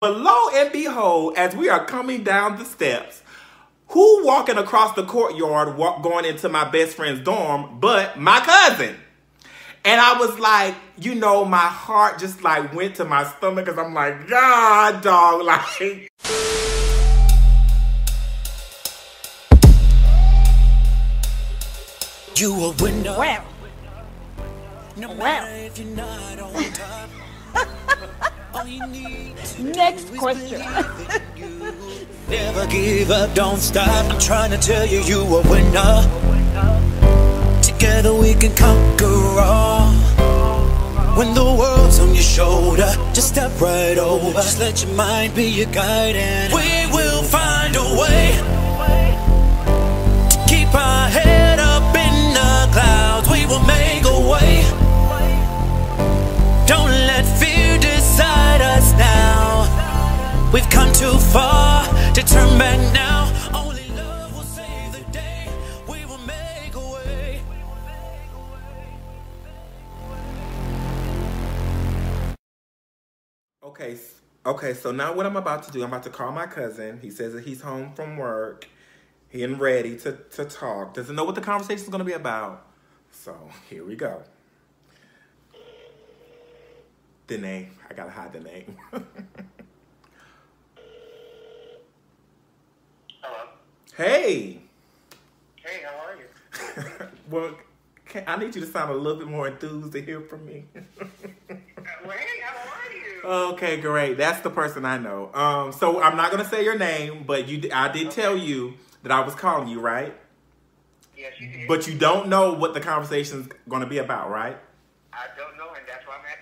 But lo and behold, as we are coming down the steps, who walking across the courtyard, walk, going into my best friend's dorm, but my cousin? And I was like, you know, my heart just like went to my stomach because I'm like, God, dog, like. You a winner. Wow. No Wow. Next question. Never give up, don't stop. I'm trying to tell you, you a winner. Together we can conquer all. When the world's on your shoulder, just step right over. Just let your mind be your guide, and we will find a way to keep our head up in the clouds. We will make a way. Now. We've come too far to turn back now. Only love will save the day. We will make a way. Okay, okay. So now what I'm about to do, I'm about to call my cousin. He says that he's home from work. He and ready to, to talk. Doesn't know what the conversation is going to be about. So here we go. The name. I gotta hide the name. Hello. hey. Hey, how are you? well, can, I need you to sound a little bit more enthused to hear from me. Well, hey, how are you? Okay, great. That's the person I know. Um, so I'm not gonna say your name, but you, I did tell you that I was calling you, right? yes, you did. But you don't know what the conversation's gonna be about, right? I don't know, and that's why I'm apprehensive.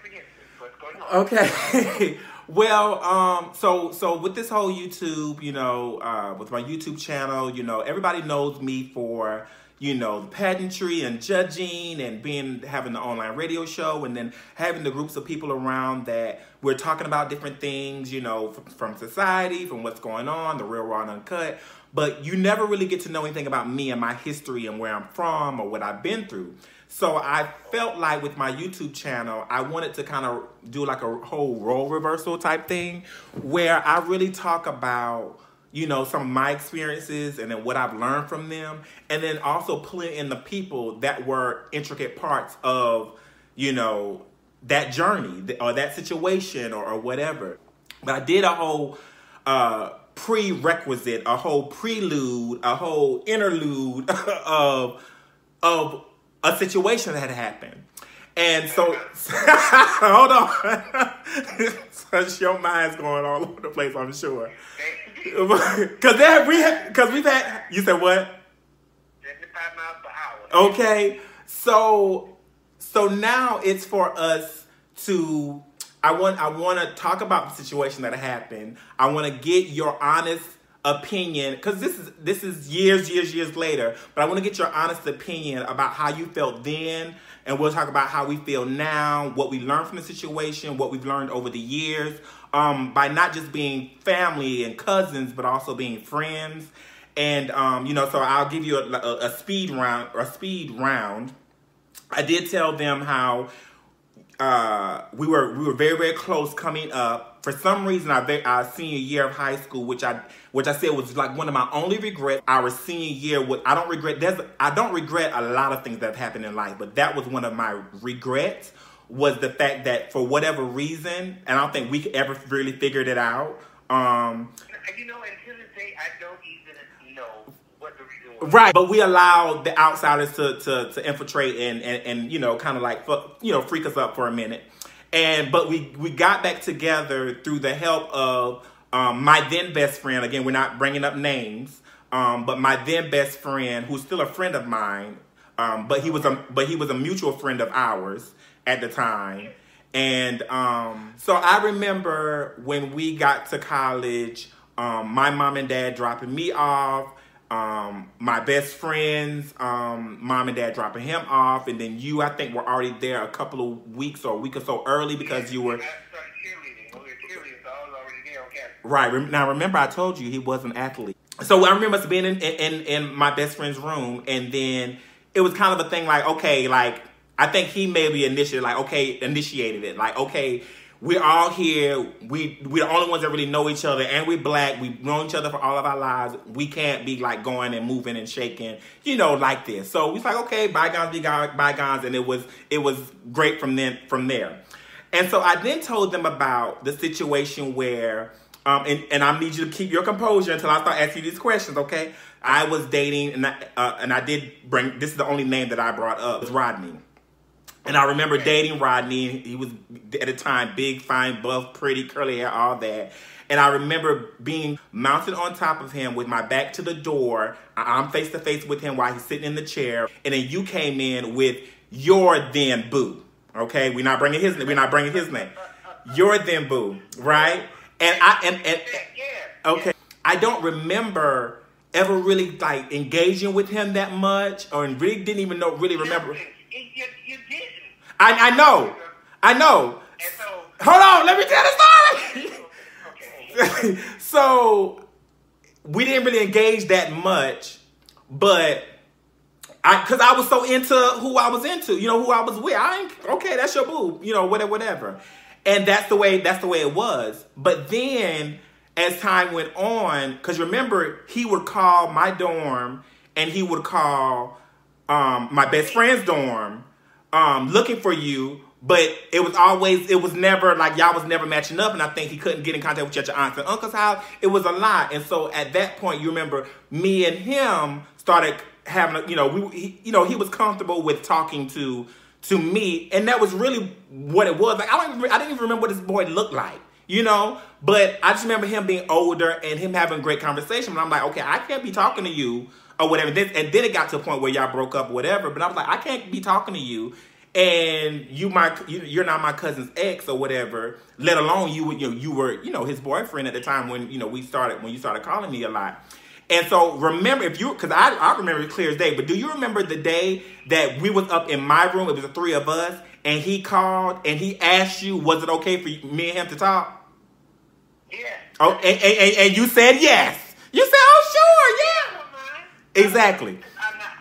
Okay. well, um, so so with this whole YouTube, you know, uh, with my YouTube channel, you know, everybody knows me for you know the pageantry and judging and being having the online radio show and then having the groups of people around that we're talking about different things you know from, from society from what's going on the real raw and uncut. But you never really get to know anything about me and my history and where i'm from or what i've been through. So I felt like with my YouTube channel, I wanted to kind of do like a whole role reversal type thing where I really talk about, you know, some of my experiences and then what I've learned from them. And then also pulling in the people that were intricate parts of, you know, that journey or that situation or, or whatever. But I did a whole uh, prerequisite, a whole prelude, a whole interlude of of a situation that had happened. And so, hold on, your mind's going all over the place. I'm sure. There we because we've had. You said what? 75 miles per hour. Okay, so so now it's for us to. I want I want to talk about the situation that happened. I want to get your honest opinion because this is this is years years years later. But I want to get your honest opinion about how you felt then, and we'll talk about how we feel now, what we learned from the situation, what we've learned over the years, um, by not just being family and cousins, but also being friends. And um, you know, so I'll give you a, a, a speed round, a speed round. I did tell them how uh, we were we were very very close coming up. For some reason, our our senior year of high school, which I which I said was like one of my only regrets. Our senior year, what I don't regret. There's I don't regret a lot of things that have happened in life, but that was one of my regrets. Was the fact that for whatever reason, and I don't think we ever really figured it out. Um, You know, until this day, I don't even know what the reason was. Right, but we allowed the outsiders to to, to infiltrate and, and and you know kind of like you know freak us up for a minute, and but we we got back together through the help of um, my then best friend. Again, we're not bringing up names, um, but my then best friend, who's still a friend of mine, um, but he was a but he was a mutual friend of ours at the time. And um, so I remember when we got to college, um, my mom and dad dropping me off, um, my best friends, um, mom and dad dropping him off, and then you, I think, were already there a couple of weeks or a week or so early because you were I started cheerleading. We were cheerleading, so I was already there on campus. right. Now, remember, I told you he was an athlete. So I remember us being in, in in my best friend's room, and then it was kind of a thing like, okay, like I think he maybe initiated, like, okay, initiated it, like, okay, we're all here. We we're the only ones that really know each other, and we're black. We've known each other for all of our lives. We can't be like going and moving and shaking, you know, like this. So we like, okay, bygones be bygones, and it was it was great from then from there. And so I then told them about the situation where, um, and, and I need you to keep your composure until I start asking you these questions, okay? I was dating, and I, uh, and I did bring, this is the only name that I brought up, was Rodney. And I remember dating Rodney. He was at the time big, fine, buff, pretty, curly hair, all that. And I remember being mounted on top of him with my back to the door. I'm face to face with him while he's sitting in the chair. And then you came in with your then boo. Okay, we're not bringing his name. we're not bringing his name. Your then boo, right? And I and, and okay, I don't remember ever really like engaging with him that much, or really didn't even know really remember. You, you didn't. I I know, I know. So, Hold on, let me tell the story. okay. so we didn't really engage that much, but I because I was so into who I was into, you know, who I was with. I ain't okay, that's your boo, you know, whatever, whatever. And that's the way that's the way it was. But then as time went on, because remember, he would call my dorm and he would call um, my best friend's dorm um, looking for you. But it was always, it was never like y'all was never matching up, and I think he couldn't get in contact with you at your aunts and uncle's house. It was a lot, and so at that point, you remember me and him started having, a, you know, we, he, you know, he was comfortable with talking to to me, and that was really what it was. Like I don't, even, I didn't even remember what this boy looked like, you know. But I just remember him being older and him having great conversation. And I'm like, okay, I can't be talking to you or whatever. Then, and then it got to a point where y'all broke up, or whatever. But I was like, I can't be talking to you, and you my you, you're not my cousin's ex or whatever. Let alone you, you know, you were you know his boyfriend at the time when you know we started when you started calling me a lot. And so remember if you because I, I remember it clear as day, but do you remember the day that we was up in my room? It was the three of us, and he called and he asked you, was it okay for me and him to talk? Yeah. Oh, and, and- and you said yes. You said, oh sure, yeah. Exactly. I'm not.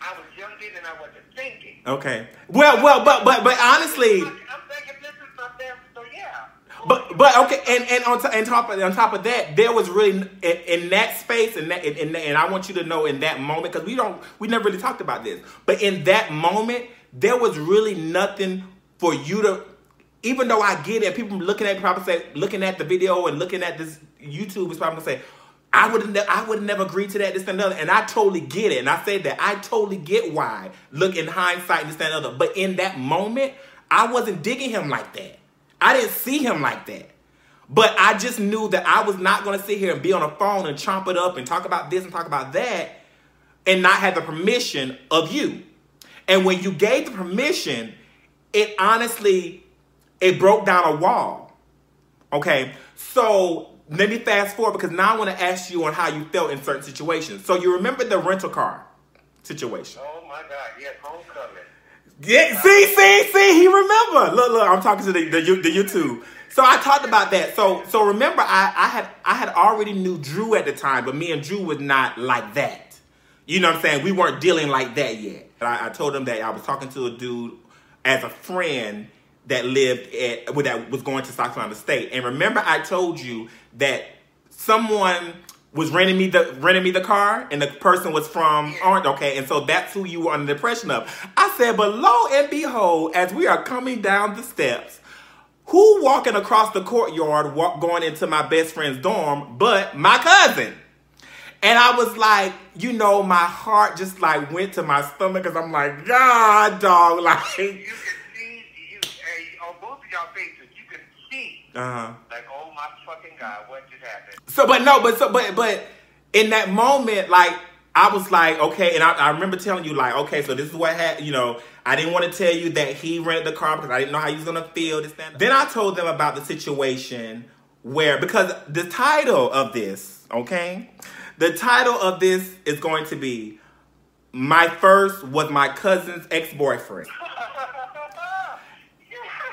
I was young then and I wasn't thinking. Okay. Well, well, but but but honestly, I'm thinking this is something, so yeah. but but okay, and and on, to, and top of, on top of that, there was really in, in that space, and that in, in, and I want you to know in that moment because we don't we never really talked about this, but in that moment, there was really nothing for you to. Even though I get it, people looking at probably say, looking at the video and looking at this YouTube is probably gonna say, I would ne- I would never agree to that, this and the other. And I totally get it. And I say that I totally get why. Look in hindsight, this and the other. But in that moment, I wasn't digging him like that. I didn't see him like that. But I just knew that I was not gonna sit here and be on a phone and chomp it up and talk about this and talk about that and not have the permission of you. And when you gave the permission, it honestly it broke down a wall. Okay, so let me fast forward because now I want to ask you on how you felt in certain situations. So you remember the rental car situation? Oh my God, yes, homecoming. Yeah, see, see, see, he remember. Look, look, I'm talking to the, the, the YouTube. So I talked about that. So so remember I, I had I had already knew Drew at the time, but me and Drew was not like that. You know what I'm saying? We weren't dealing like that yet. I, I told him that I was talking to a dude as a friend that lived at that was going to South Carolina State. And remember I told you that someone was renting me the renting me the car, and the person was from Orange. Okay, and so that's who you were under the impression of. I said, but lo and behold, as we are coming down the steps, who walking across the courtyard, walk, going into my best friend's dorm, but my cousin. And I was like, you know, my heart just like went to my stomach because I'm like, God, dog, like, You can see, you, hey, on both of y'all faces, you can see, uh huh. like, oh my fucking God, what just happened? So, but no, but so, but but in that moment, like I was like, okay, and I, I remember telling you, like, okay, so this is what happened. You know, I didn't want to tell you that he rented the car because I didn't know how he was gonna feel. This, that. Then I told them about the situation where because the title of this, okay, the title of this is going to be my first was my cousin's ex boyfriend.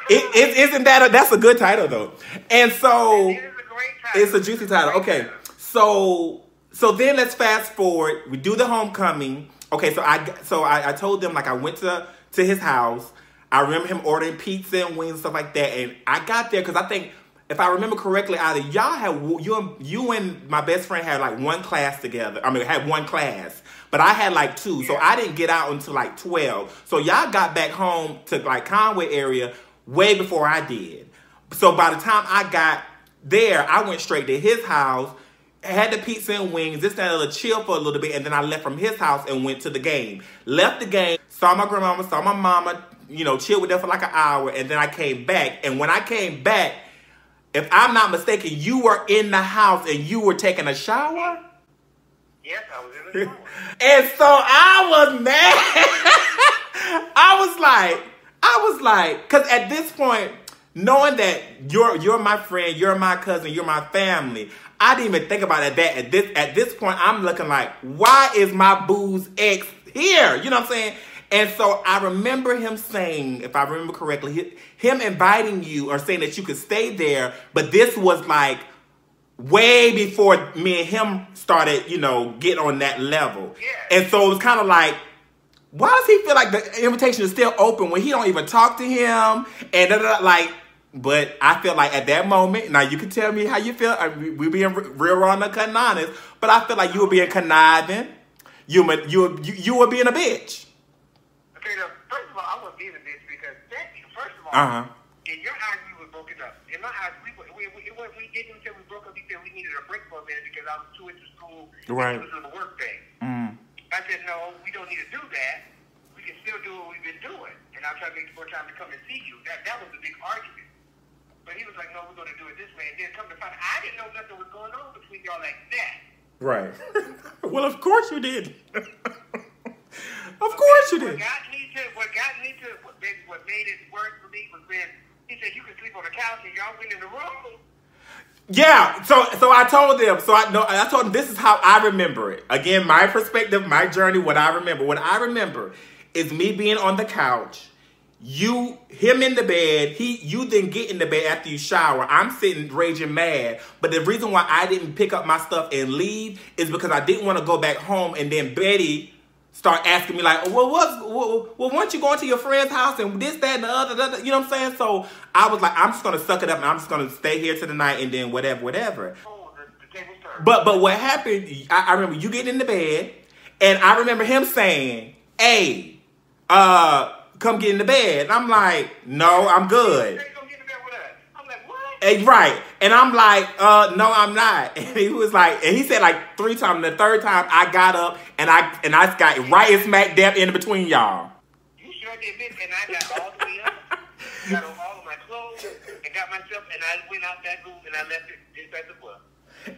It, it, isn't that a, that's a good title though, and so. It is a great title. It's a juicy title. Okay, so so then let's fast forward. We do the homecoming. Okay, so I so I, I told them like I went to to his house. I remember him ordering pizza and wings and stuff like that. And I got there because I think, if I remember correctly, either y'all had you and you and my best friend had like one class together. I mean, had one class, but I had like two, so I didn't get out until like twelve. So y'all got back home to like Conway area way before I did. So by the time I got there, I went straight to his house had the pizza and wings, this that, a chill for a little bit, and then I left from his house and went to the game. Left the game, saw my grandmama, saw my mama, you know, chill with them for like an hour, and then I came back. And when I came back, if I'm not mistaken, you were in the house and you were taking a shower. Yes, I was in the shower. and so I was mad. I was like, I was like, because at this point, knowing that you're you're my friend, you're my cousin, you're my family, I didn't even think about it that at this at this point I'm looking like, why is my boo's ex here? You know what I'm saying? And so I remember him saying, if I remember correctly, him inviting you or saying that you could stay there, but this was like way before me and him started, you know, getting on that level. Yeah. And so it was kind of like, why does he feel like the invitation is still open when he don't even talk to him? And like, but I feel like at that moment, now you can tell me how you feel. I, we, we being real raw and cutting honest, but I feel like you were being conniving. You you you, you were being a bitch. Okay, now, first of all, I was being a bitch because that, first of all, Uh-huh. in your eyes we were broken up. In my eyes, we were, we, we, we, we didn't say we broke up. We said we needed a break for a minute because I was too into school. Right. It was a work thing. Mm. I said, no, we don't need to do that. We can still do what we've been doing. And I'll try to make more time to come and see you. That that was the big argument. But he was like, no, we're going to do it this way. And then come to find out, I didn't know nothing was going on between y'all like that. Right. well, of course you did. of course you did. What got me to, what got me to, what made, what made it work for me was when he said you could sleep on the couch and y'all went in the room. Yeah, so so I told them. So I know I told them this is how I remember it. Again, my perspective, my journey, what I remember. What I remember is me being on the couch, you him in the bed, he you then get in the bed after you shower. I'm sitting raging mad. But the reason why I didn't pick up my stuff and leave is because I didn't want to go back home and then Betty start asking me like, well, what's well, well, weren't you going to your friend's house and this, that, and the other, da, you know what I'm saying? So I was like, I'm just gonna suck it up and I'm just gonna stay here to the night and then whatever, whatever. The, the. But but what happened? I, I remember you getting in the bed, and I remember him saying, "Hey, uh, come get in the bed." And I'm like, "No, I'm good." Hey, come get in bed with us. I'm like, what? And, right. And I'm like, uh, no, I'm not. And he was like, and he said like three times. The third time, I got up and I and I got right smack dab in between y'all. You sure did, bitch. And I got all the way up, got on all of my clothes, and got myself, and I went out that room, and I left it just as it was.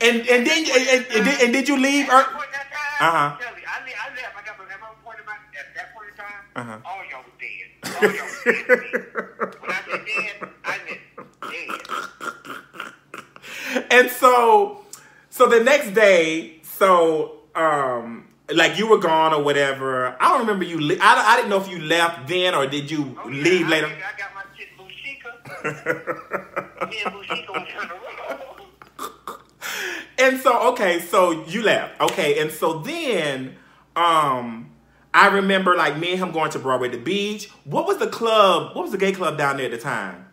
And and then and, and, and, did, and did you leave? Time, Uh-huh. I, I left. I got my point in my, at that point in time, Uh-huh. all y'all was dead. All y'all was dead. When I say dead, I meant. and so so the next day so um like you were gone or whatever. I don't remember you le- I, I didn't know if you left then or did you Oh, yeah, leave I, later. I got my shit Bushika. Me and Bushika was on the road. and so okay so you left. Okay and so then um i remember like me and him going to broadway the beach. What was the club what was the gay club down there at the time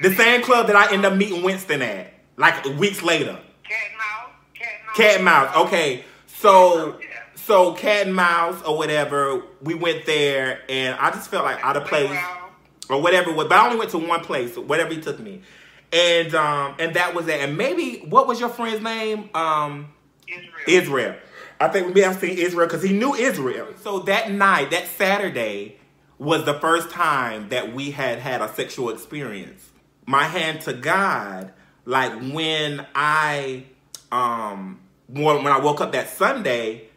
the same club that i end up meeting winston at like weeks later Cat and mouse. Cat and mouse. Cat and mouse. Okay, so so cat and mouse or whatever. We went there, and I just felt like out of place or whatever. But I only went to one place, whatever he took me, and um and that was it. And maybe what was your friend's name? Um, Israel. Israel. I think we may have seen Israel because he knew Israel. So that night, that Saturday, was the first time that we had had a sexual experience. My hand to God, like when I, um, when, I woke up that Sunday,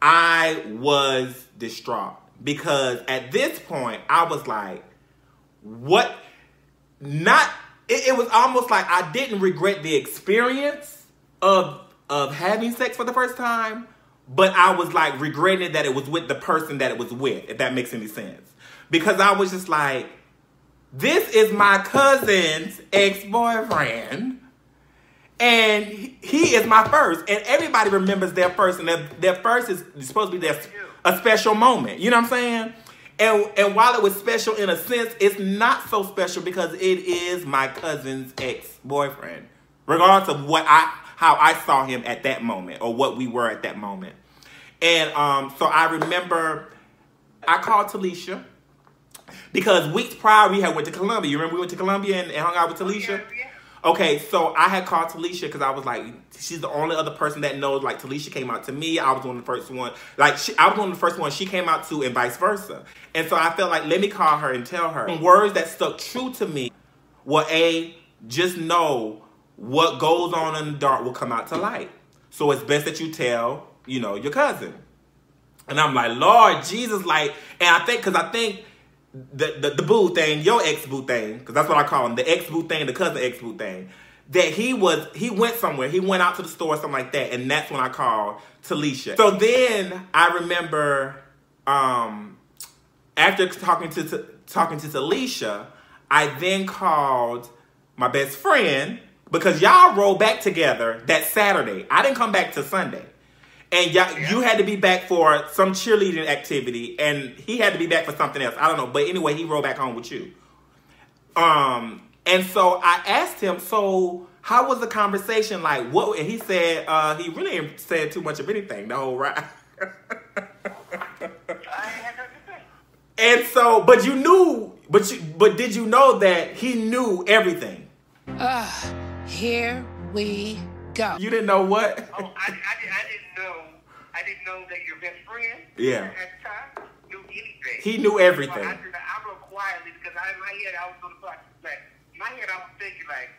I was distraught because at this point I was like, what? Not. It, it was almost like I didn't regret the experience of of having sex for the first time, but I was like regretting that it was with the person that it was with. If that makes any sense, because I was just like, this is my cousin's ex boyfriend. And he is my first, and everybody remembers their first, and their, their first is supposed to be their a special moment. You know what I'm saying? And and while it was special in a sense, it's not so special because it is my cousin's ex boyfriend, regardless of what I how I saw him at that moment or what we were at that moment. And um, so I remember I called Talisha because weeks prior we had went to Columbia. You remember we went to Columbia and, and hung out with oh, Talisha? Yeah, yeah. Okay, so I had called Talisha because I was like, she's the only other person that knows. Like Talisha came out to me, I was one of the first one. Like she, I was one of the first ones she came out to, and vice versa. And so I felt like let me call her and tell her Some words that stuck true to me. Were a just know what goes on in the dark will come out to light. So it's best that you tell you know your cousin. And I'm like, Lord Jesus, like, and I think because I think the, the the boo thing, your ex boo thing, because that's what I call him, the ex boo thing, the cousin ex boo thing. That he was, he went somewhere, he went out to the store, something like that, and that's when I called Talisha. So then I remember, um, after talking to, to talking to Talisha, I then called my best friend because y'all rolled back together that Saturday. I didn't come back till Sunday. And y'all, you had to be back for some cheerleading activity, and he had to be back for something else. I don't know, but anyway, he rolled back home with you. Um, and so I asked him, so how was the conversation like? What? And he said uh, he really ain't said too much of anything the whole ride. I had nothing to say. and so, but you knew, but you, but did you know that he knew everything? Ah, here we go. You didn't know what? Oh, I, I, did, I didn't know. I didn't know that your best friend. Yeah. At the time knew anything. He knew everything. So I, did, I wrote quietly because I, in my head I was going to like my head I was thinking like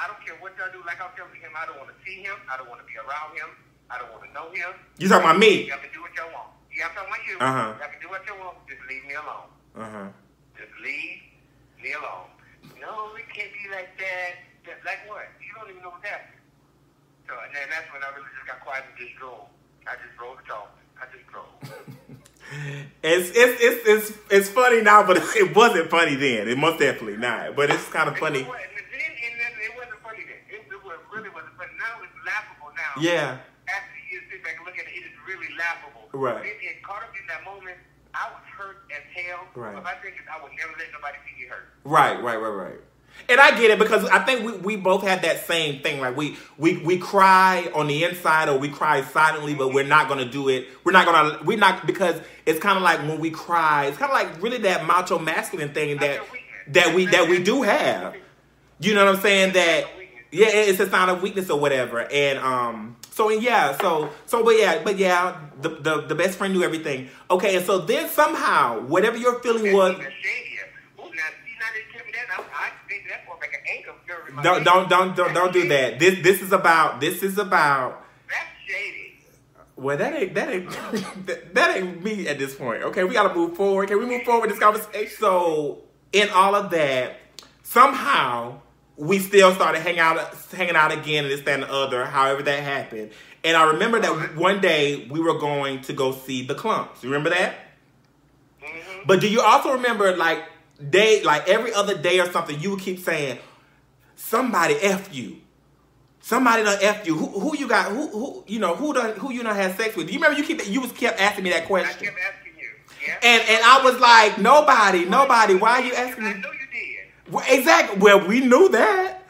I don't care what y'all do. Like I was telling him, I don't want to see him. I don't want to be around him. I don't want to know him. You talking about me? Y'all can do what y'all want. Yeah, I'm talking about you. Uh-huh. Y'all can do what y'all want. Just leave me alone. Uh huh. Just leave me alone. No, it can't be like that. That- Like what? You don't even know what's happening. So and then that's when I really just got quiet and just drove. I just drove the talk. I just drove. It's, it's it's it's it's funny now, but it wasn't funny then. It most definitely not. But it's kind of funny. It, was, and then, and then it wasn't funny then. It, it was, really wasn't funny. Now it's laughable now. Yeah. After you sit back and look at it, it is really laughable. Right. It, it caught up in that moment. I was hurt as hell. Right. But my thing is, I would never let nobody see me hurt. Right, right, right, right. And I get it because I think we, we both had that same thing. Like we, we we cry on the inside or we cry silently, but we're not gonna do it. We're not gonna we're not because it's kind of like when we cry, it's kind of like really that macho masculine thing that that we that we do have. You know what I'm saying? That yeah, it's a sign of weakness or whatever. And um, so and yeah, so so but yeah, but yeah, the the, the best friend knew everything. Okay, and so then somehow whatever your feeling was. Even shadier. Oh, now, see, now that you tell me that, I, I think that's more like an anger figure in my Don't don't don't don't, don't do that. This this is about this is about That's shady. well that ain't that ain't that, that ain't me at this point. Okay, we gotta move forward. Can we move forward with this conversation? So in all of that, somehow we still started hanging out hanging out again and this, that, and the other, however that happened. And I remember that one day we were going to go see the Klumps. You remember that? Mm-hmm. But do you also remember like day like every other day or something you would keep saying, somebody F you. Somebody done F you. Who, who you got who who you know who done who you done had sex with? Do you remember you keep you was kept asking me that I question? kept asking you. Yeah. And and I was like, nobody, nobody. Why are you asking me? I know you did. Well, exactly. Well, we knew that.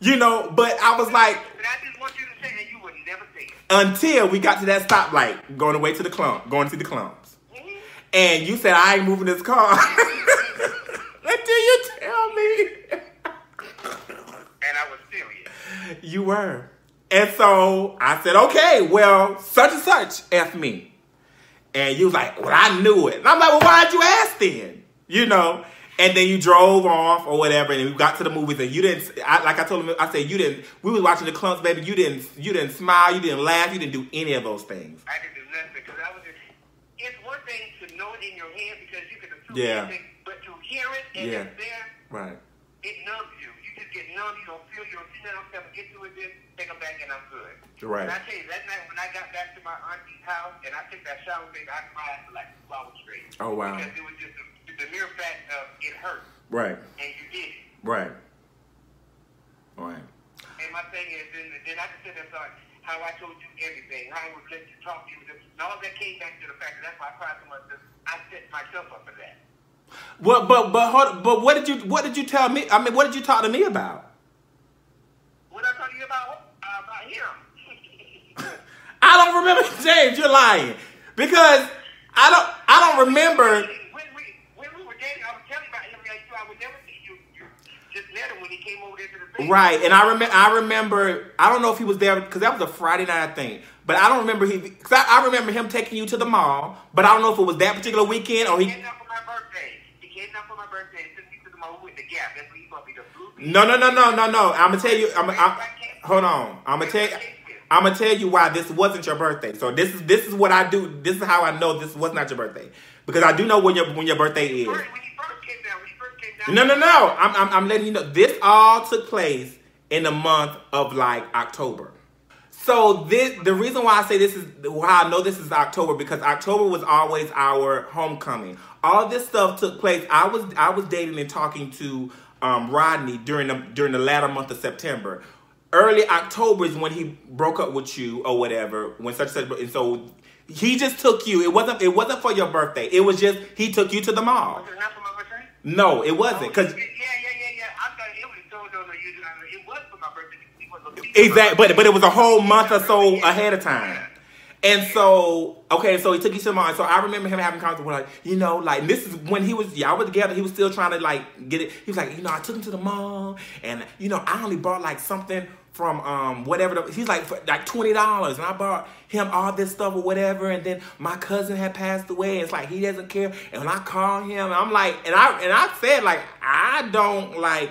You know, but I was like, But I just want you to say that you would never say it. until we got to that stoplight, going away to the Klump, going to the Klumps. Mhm. And you said, I ain't moving this car. Until you tell me. And I was serious. You were. And so I said, okay, well, such and such F me. And you was like, well, I knew it. And I'm like, well, why'd you ask then? You know? And then you drove off or whatever, and we got to the movies, and you didn't. I, like I told him, I said you didn't. We was watching the Klumps, baby. You didn't. You didn't smile. You didn't laugh. You didn't do any of those things. I didn't do nothing because I was just. It's one thing to know it in your head because you can assume Yeah. anything, but to hear it and Yeah. it's there, Right. it numbs you. Just get numb. You don't feel. You don't see nothing. I'm get to it. Then take them back, and I'm good. Right. And I tell you, that night when I got back to my auntie's house and I took that shower, baby, I cried for like two hours straight. Oh, wow. Because it was just the, the mere fact of it hurt, Right. and you did it. Right. Right. And my thing is, then, then I can sit there and thought how I told you everything, how I would let you talk to you, and all that came back to the fact that that's why I cried so much. I set myself up for that. What? But but hold, but what did you what did you tell me? I mean, what did you talk to me about? What I told you about uh, about him? I don't remember, James. You're lying because I don't I don't remember. when we when we were dating, I was telling you about him. Like, I would never see you. You just met him when he came over there to the thing. Right, and I remember. I remember. I don't know if he was there because that was a Friday night, thing. But I don't remember he. Cause I, I remember him taking you to the mall. But I don't know if it was that particular weekend or He he. came down for my birthday. He for my birthday and took me to the mall with the Gap. That's where he bought me the blue. No, no, no, no, no, no. I'm gonna tell you. I'm. I'm hold on. I'm gonna tell. I'm gonna tell you why this wasn't your birthday. So this is this is what I do. This is how I know this was not your birthday because I do know when your when your birthday is. When he first came down, when he first came down. No, no, no. I'm, I'm, I'm letting you know. This all took place in the month of like October. So this, the reason why I say this is why I know this is October because October was always our homecoming. All this stuff took place. I was I was dating and talking to um, Rodney during the during the latter month of September. Early October is when he broke up with you or whatever. When such such and so he just took you. It wasn't it wasn't for your birthday. It was just he took you to the mall. Was it not for my birthday? No, it wasn't because yeah, yeah, yeah, yeah. I thought it was no, no. You, it was for my birthday. It was a Exactly, but but it was a whole month or so ahead of time. And so, okay, so he took you to the mall. So I remember him having conversations with like, you know, like this is when he was y'all were together. He was still trying to like get it. He was like, you know, I took him to the mall, and you know, I only bought like something from um whatever. The, he's like like twenty dollars, and I bought him all this stuff or whatever. And then my cousin had passed away. And it's like he doesn't care. And when I call him, I'm like, and I and I said like, I don't like.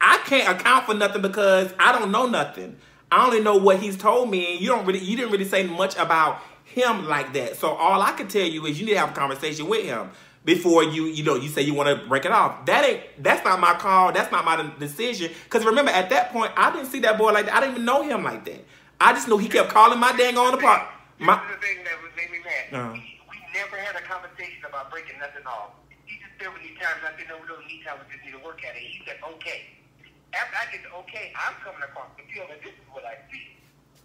I can't account for nothing because I don't know nothing. I only know what he's told me, and you don't really, you didn't really say much about him like that. So all I can tell you is you need to have a conversation with him before you, you know, you say you want to break it off. That ain't, that's not my call. That's not my decision. Because remember, at that point, I didn't see that boy like that. I didn't even know him like that. I just knew he kept calling my dang on the park. My, This is the thing that made me mad. Uh-huh. We, we never had a conversation about breaking nothing off. He just said when he times I said, no, we don't need time. We just need to work at it. He said, okay. After I get the okay, I'm coming across the field and this is what I see.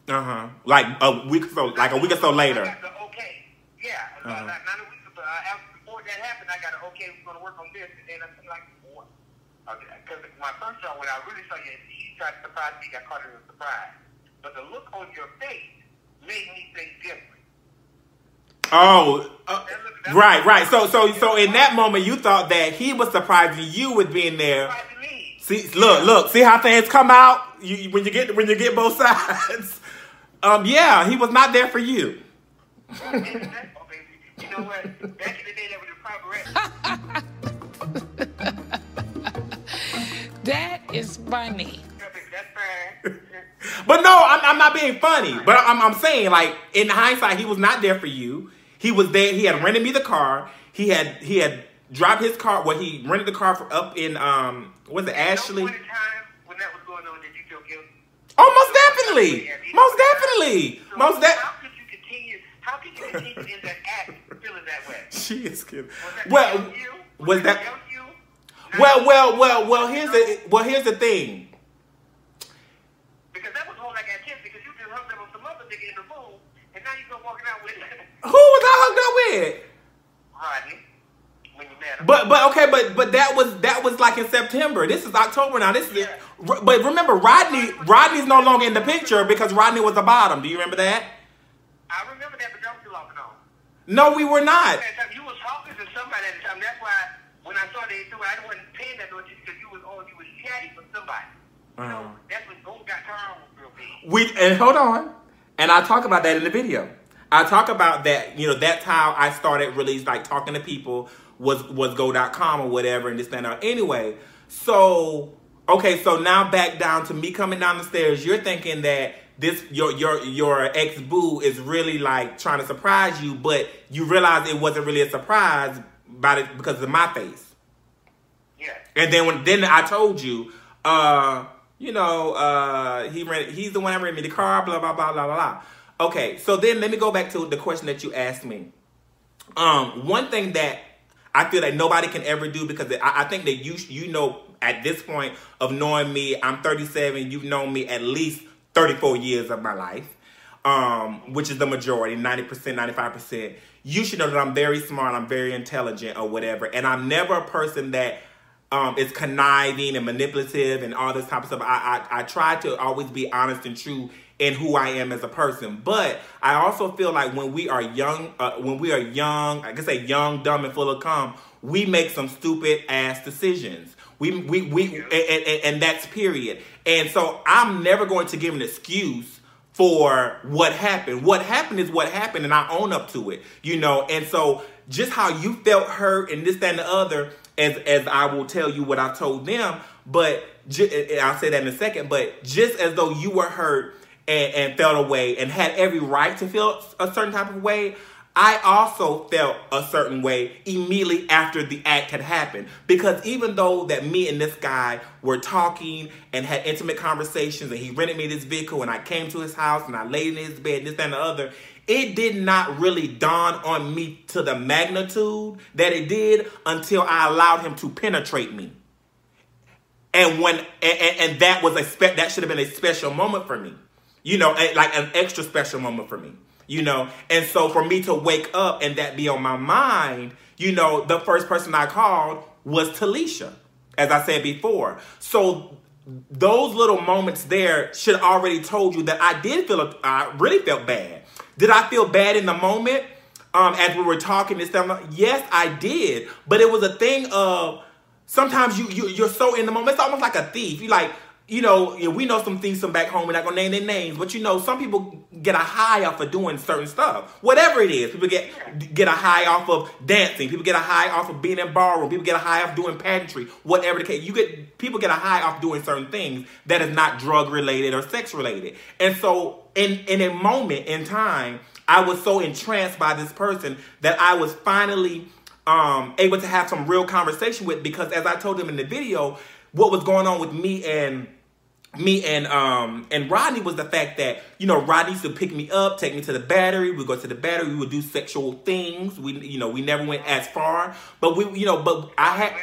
uh huh. Like a week or so, like a week or so later. I got the okay. Yeah. Uh, Uh-huh. not, not a week, but uh, after, before that happened, I got an okay. We're going to work on this. And then I'm like, what? Because my first job, when I really saw you, he tried to surprise me, got caught in a surprise. But the look on your face made me think different. Oh, uh, right, right. So, so, so in that moment, you thought that he was surprising you with being there. Surprising me. See, look, look. See how things come out you, when you get when you get both sides. Um, yeah, he was not there for you. Oh, baby. You know what? Back in the day, that was the proper That is funny. That's. But no, I'm, I'm not being funny. But I'm, I'm saying, like in hindsight, he was not there for you. He was there. He had rented me the car. He had he had dropped his car. Well, he rented the car for up in um, was it Ashley? No point in time when that was going on, did you feel guilty? Oh, most definitely, most definitely, So most that. How could you continue? How could you continue in that act feeling that way? She is kidding. Was that Well, you? was that? you? Well, well, well, well. Here's the well. Here's the thing. Because that was more like activity. Because you just up with some other nigga in the room, and now you go walking out with Who was I hooked up with? Rodney when you met him. But but okay, but but that was that was like in September. This is October now. This is but remember Rodney Rodney's no longer in the picture because Rodney was the bottom. Do you remember that? I remember that, but that was too long ago. No, we were not. At that time, you was talking to somebody at the time. That's why when I saw that you I wasn't paying that much because you was on, you was chatting with somebody. Uh-huh. that's when gold got turned real big. We and hold on. And I talk about that in the video. I talk about that, you know, that's how I started really like talking to people was was go.com or whatever and this and that. Anyway, so okay, so now back down to me coming down the stairs. You're thinking that this your your your ex boo is really like trying to surprise you, but you realize it wasn't really a surprise by the, because of my face. Yeah. And then when then I told you, uh, you know, uh, he ran, he's the one that rented me the car, blah blah blah blah blah blah. Okay, so then let me go back to the question that you asked me. Um, one thing that I feel that nobody can ever do because I, I think that you you know at this point of knowing me, I'm 37. You've known me at least 34 years of my life. um, which is the majority, 90%, 95%, you should know that I'm very smart, I'm very intelligent or whatever. And I'm never a person that um, is conniving and manipulative and all this type of stuff. I, I, I try to always be honest and true in who I am as a person. But I also feel like when we are young, uh, when we are young, I can say young, dumb, and full of cum, we make some stupid ass decisions. We, we, we, and, and, and that's period. And so I'm never going to give an excuse for what happened. What happened is what happened, and I own up to it, you know. And so, just how you felt hurt and this, that, and the other, as as I will tell you what I told them, but I'll say that in a second. But just as though you were hurt and, and felt away and had every right to feel a certain type of way, I also felt a certain way immediately after the act had happened. Because even though that me and this guy were talking and had intimate conversations and he rented me this vehicle and I came to his house and I laid in his bed, this, and the other, it did not really dawn on me to the magnitude that it did until I allowed him to penetrate me. And when and, and that was a spe- that should have been a special moment for me. You know, like an extra special moment for me you know? And so for me to wake up and that be on my mind you know the first person i called was talisha as i said before. So those little moments there should already told you that i did feel i really felt bad. Did i feel bad in the moment um as we were talking and stuff? Yes i did. But it was a thing of sometimes you, you you're so in the moment it's almost like a thief. You like you know, we know some things from back home. We're not gonna name their names, but you know, some people get a high off of doing certain stuff. Whatever it is, people get get a high off of dancing. People get a high off of being in ballroom. People get a high off doing pageantry. Whatever the case, you get people get a high off doing certain things that is not drug related or sex related. And so, in in a moment in time, I was so entranced by this person that I was finally um, able to have some real conversation with because, as I told him in the video, what was going on with me and me and um and Rodney was the fact that you know Rodney used to pick me up, take me to the battery. We go to the battery. We would do sexual things. We you know we never went as far, but we you know but I had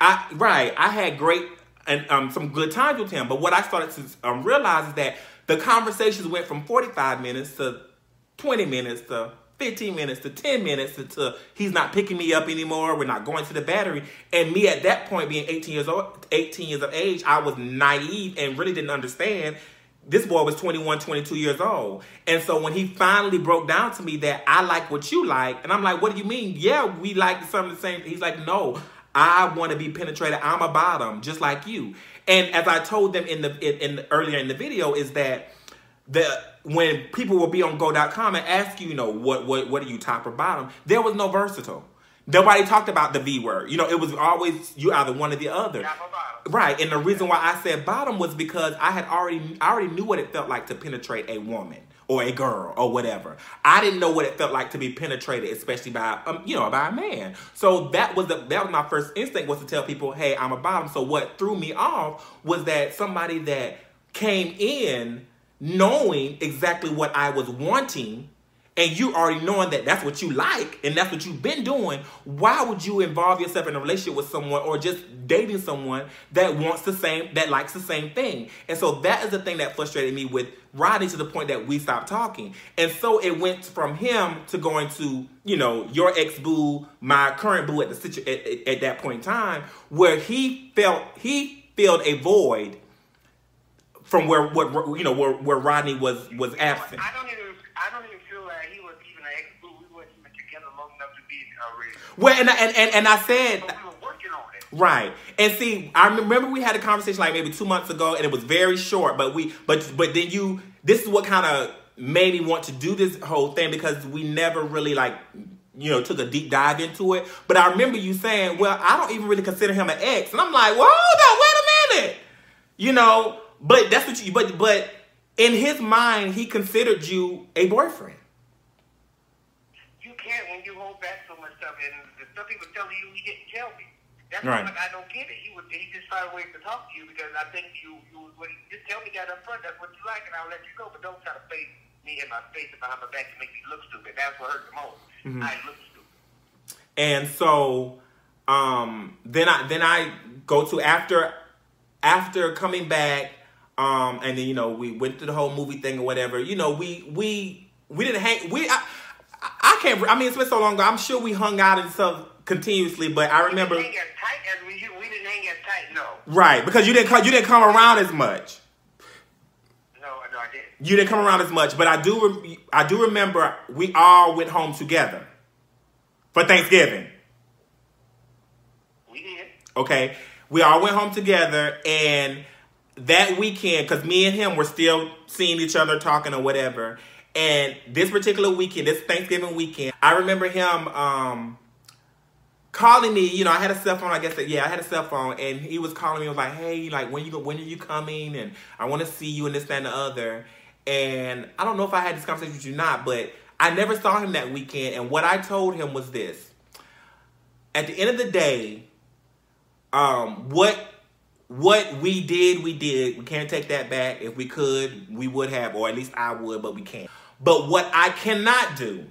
I right I had great and um some good times with him. But what I started to um, realize is that the conversations went from forty five minutes to twenty minutes to 15 minutes to 10 minutes until he's not picking me up anymore. We're not going to the battery. And me at that point being 18 years old, 18 years of age, I was naive and really didn't understand. This boy was 21, 22 years old. And so when he finally broke down to me that I like what you like, and I'm like, what do you mean? Yeah, we like some of the same. He's like, no, I want to be penetrated. I'm a bottom, just like you. And as I told them in the in, in earlier in the video, is that the when people will be on go.com and ask you, you know, what what what are you top or bottom? There was no versatile. Nobody talked about the V word. You know, it was always you either one or the other. Right. And the reason why I said bottom was because I had already I already knew what it felt like to penetrate a woman or a girl or whatever. I didn't know what it felt like to be penetrated, especially by um, you know, by a man. So that was the that was my first instinct was to tell people, "Hey, I'm a bottom." So what threw me off was that somebody that came in knowing exactly what I was wanting and you already knowing that that's what you like and that's what you've been doing, why would you involve yourself in a relationship with someone or just dating someone that wants the same, that likes the same thing? And so that is the thing that frustrated me with Rodney to the point that we stopped talking. And so it went from him to going to, you know, your ex boo, my current boo at the situ- at, at, at that point in time, where he felt, he filled a void from where what you know where, where Rodney was was absent. I don't even I don't even feel like he was even an ex boo. We weren't even together long enough to be already. Well, and and and, and I said. We were working on. Right, and see, I remember we had a conversation like maybe two months ago, and it was very short. But we, but but then you, this is what kind of made me want to do this whole thing because we never really like you know, took a deep dive into it. But I remember you saying, well, I don't even really consider him an ex. And I'm like, well, hold on, wait a minute. You know, but that's what you. But but in his mind, he considered you a boyfriend. You can't when you hold back so much stuff, and the stuff he was telling you, he didn't tell me. That's Right. why like, I don't get it. He would he just found ways to talk to you because I think you you would just tell me that up front. That's what you like, and I'll let you go. But don't try to face me in my face and behind my back to make me look stupid. That's what hurt the most. Mm-hmm. I look stupid. And so um then I then I go to after after coming back Um, and then you know we went to the whole movie thing or whatever. You know we we we didn't hang. We I, I can't. I mean it's been so long ago. I'm sure we hung out and stuff continuously, but I remember. We didn't hang as tight as we, we didn't hang as tight, no. Right, because you didn't come, you didn't come around as much. No, no, I didn't. You didn't come around as much, but I do re- I do remember we all went home together for Thanksgiving. We did. Okay, we all went home together, and that weekend, because me and him were still seeing each other, talking or whatever. And this particular weekend, this Thanksgiving weekend, I remember him um, calling me. You know, I had a cell phone. I guess that, yeah, I had a cell phone, and he was calling me. was like, "Hey, like when you when are you coming? And I want to see you and this and the other." And I don't know if I had this conversation with you not, but I never saw him that weekend. And what I told him was this: at the end of the day, um, what what we did, we did. We can't take that back. If we could, we would have, or at least I would, but we can't. But what I cannot do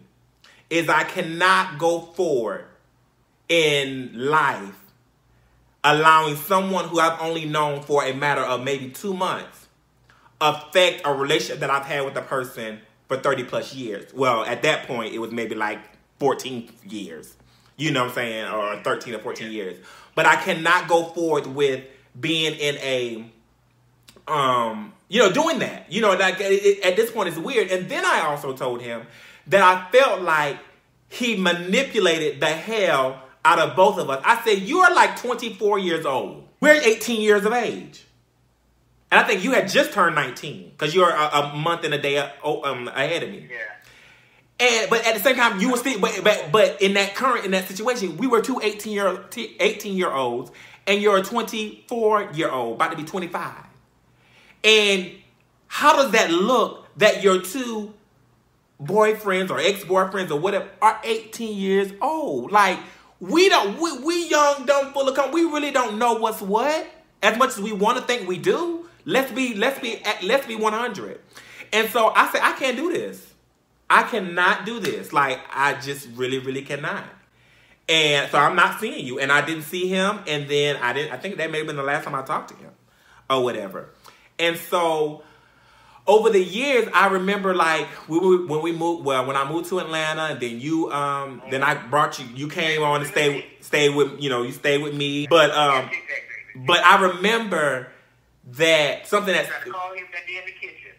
is I cannot go forward in life allowing someone who I've only known for a matter of maybe two months affect a relationship that I've had with a person for 30 plus years. Well, at that point, it was maybe like 14 years. You know what I'm saying? Or 13 or 14 years. But I cannot go forward with being in a um you know doing that. You know like it, it, at this point it's weird. And then i also told him that i felt like he manipulated the hell out of both of us. I said you are like 24 years old. We're 18 years of age. And i think you had just turned 19 because you're a, a, month and a day um, ahead of me. Yeah. and but at the same time, you were still but but but in that current in that situation, we were two 18 year 18 year olds, and you're a 24 year old, about to be 25. And how does that look that your two boyfriends or ex boyfriends or whatever are 18 years old? Like we don't we, we young, dumb, full of cum. We really don't know what's what. As much as we want to think we do, let's be let's be let's be 100. And so I said I can't do this. I cannot do this. Like I just really really cannot. And so I'm not seeing you. And I didn't see him. And then I didn't, I think that may have been the last time I talked to him or whatever. And so over the years, I remember like we were, when we moved, well, when I moved to Atlanta and then you, um, then I brought you, you came on and stay, stay with, you know, you stayed with me. But, um, but I remember that something that, him that in the kitchen.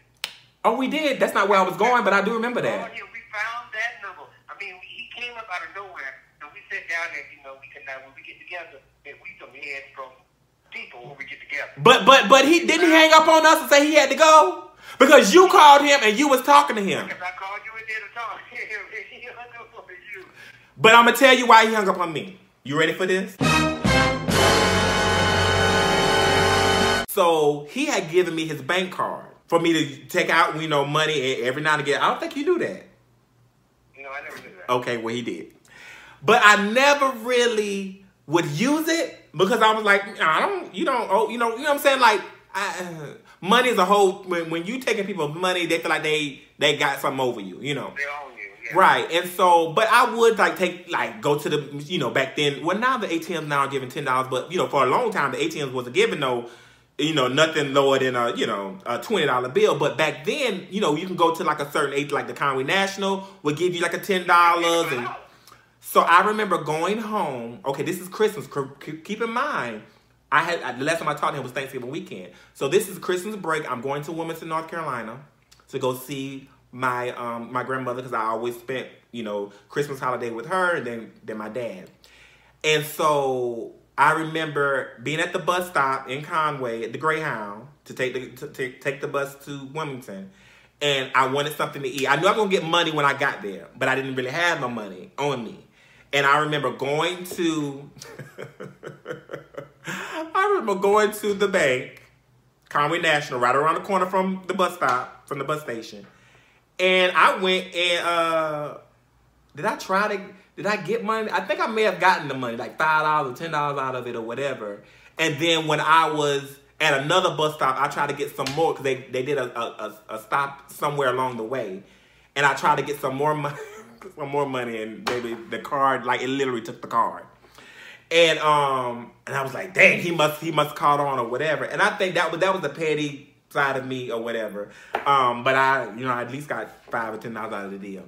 oh, we did. That's not where I was going, but I do remember that. him, we found that number. I mean, he came up out of nowhere, and we down and, you know, we can, uh, when we get together, and we some people when we get together. But, but, but he, didn't he hang up on us and say he had to go? Because you called him and you was talking to him. Because I called you in there to talk to him, he hung up on you. But I'm gonna tell you why he hung up on me. You ready for this? So he had given me his bank card for me to take out, you know, money every now and again. I don't think you do that. Know, I never knew that. Okay, well he did. But I never really would use it because I was like, I don't, you don't, oh, you know, you know what I'm saying? Like, I, uh, money is a whole. When, when you taking people's money, they feel like they they got something over you, you know. They own you. Yeah. Right, and so, but I would like take like go to the you know back then. Well, now the ATMs now are giving ten dollars, but you know for a long time the ATMs wasn't giving no, you know nothing lower than a you know a twenty dollar bill. But back then, you know you can go to like a certain age, like the Conway National would give you like a ten dollars, and so I remember going home. Okay, this is Christmas. Keep in mind, I had the last time I talked to him was Thanksgiving weekend. So this is Christmas break. I'm going to Wilmington, North Carolina, to go see my um, my grandmother because I always spent you know Christmas holiday with her, and then then my dad. And so I remember being at the bus stop in Conway at the Greyhound to take the to, to take the bus to Wilmington, and I wanted something to eat. I knew I was gonna get money when I got there, but I didn't really have no money on me. And I remember going to, I remember going to the bank, Conway National, right around the corner from the bus stop, from the bus station. And I went and uh did I try to did I get money? I think I may have gotten the money, like five dollars or ten dollars out of it or whatever. And then when I was at another bus stop, I tried to get some more because they, they did a, a, a stop somewhere along the way. And I tried to get some more money some more money and maybe the card, like it literally took the card. And um and I was like, dang, he must he must caught on or whatever. And I think that was that was a petty side of me or whatever. Um, but I, you know, I at least got five or ten dollars out of the deal.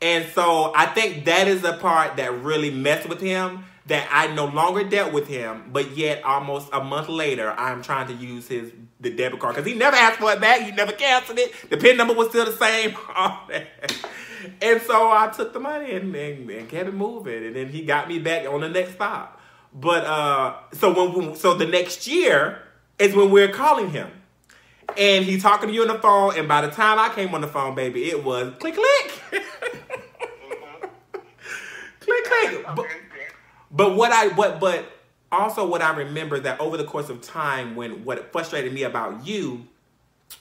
And so I think that is the part that really messed with him. That I no longer dealt with him, but yet almost a month later, I'm trying to use his the debit card because he never asked for it back. He never canceled it. The pin number was still the same. and so I took the money and, and, and kept it moving, and then he got me back on the next stop. But uh, so when so the next year is when we're calling him, and he's talking to you on the phone. And by the time I came on the phone, baby, it was click click, click click. But, but what I what but also what I remember that over the course of time, when what frustrated me about you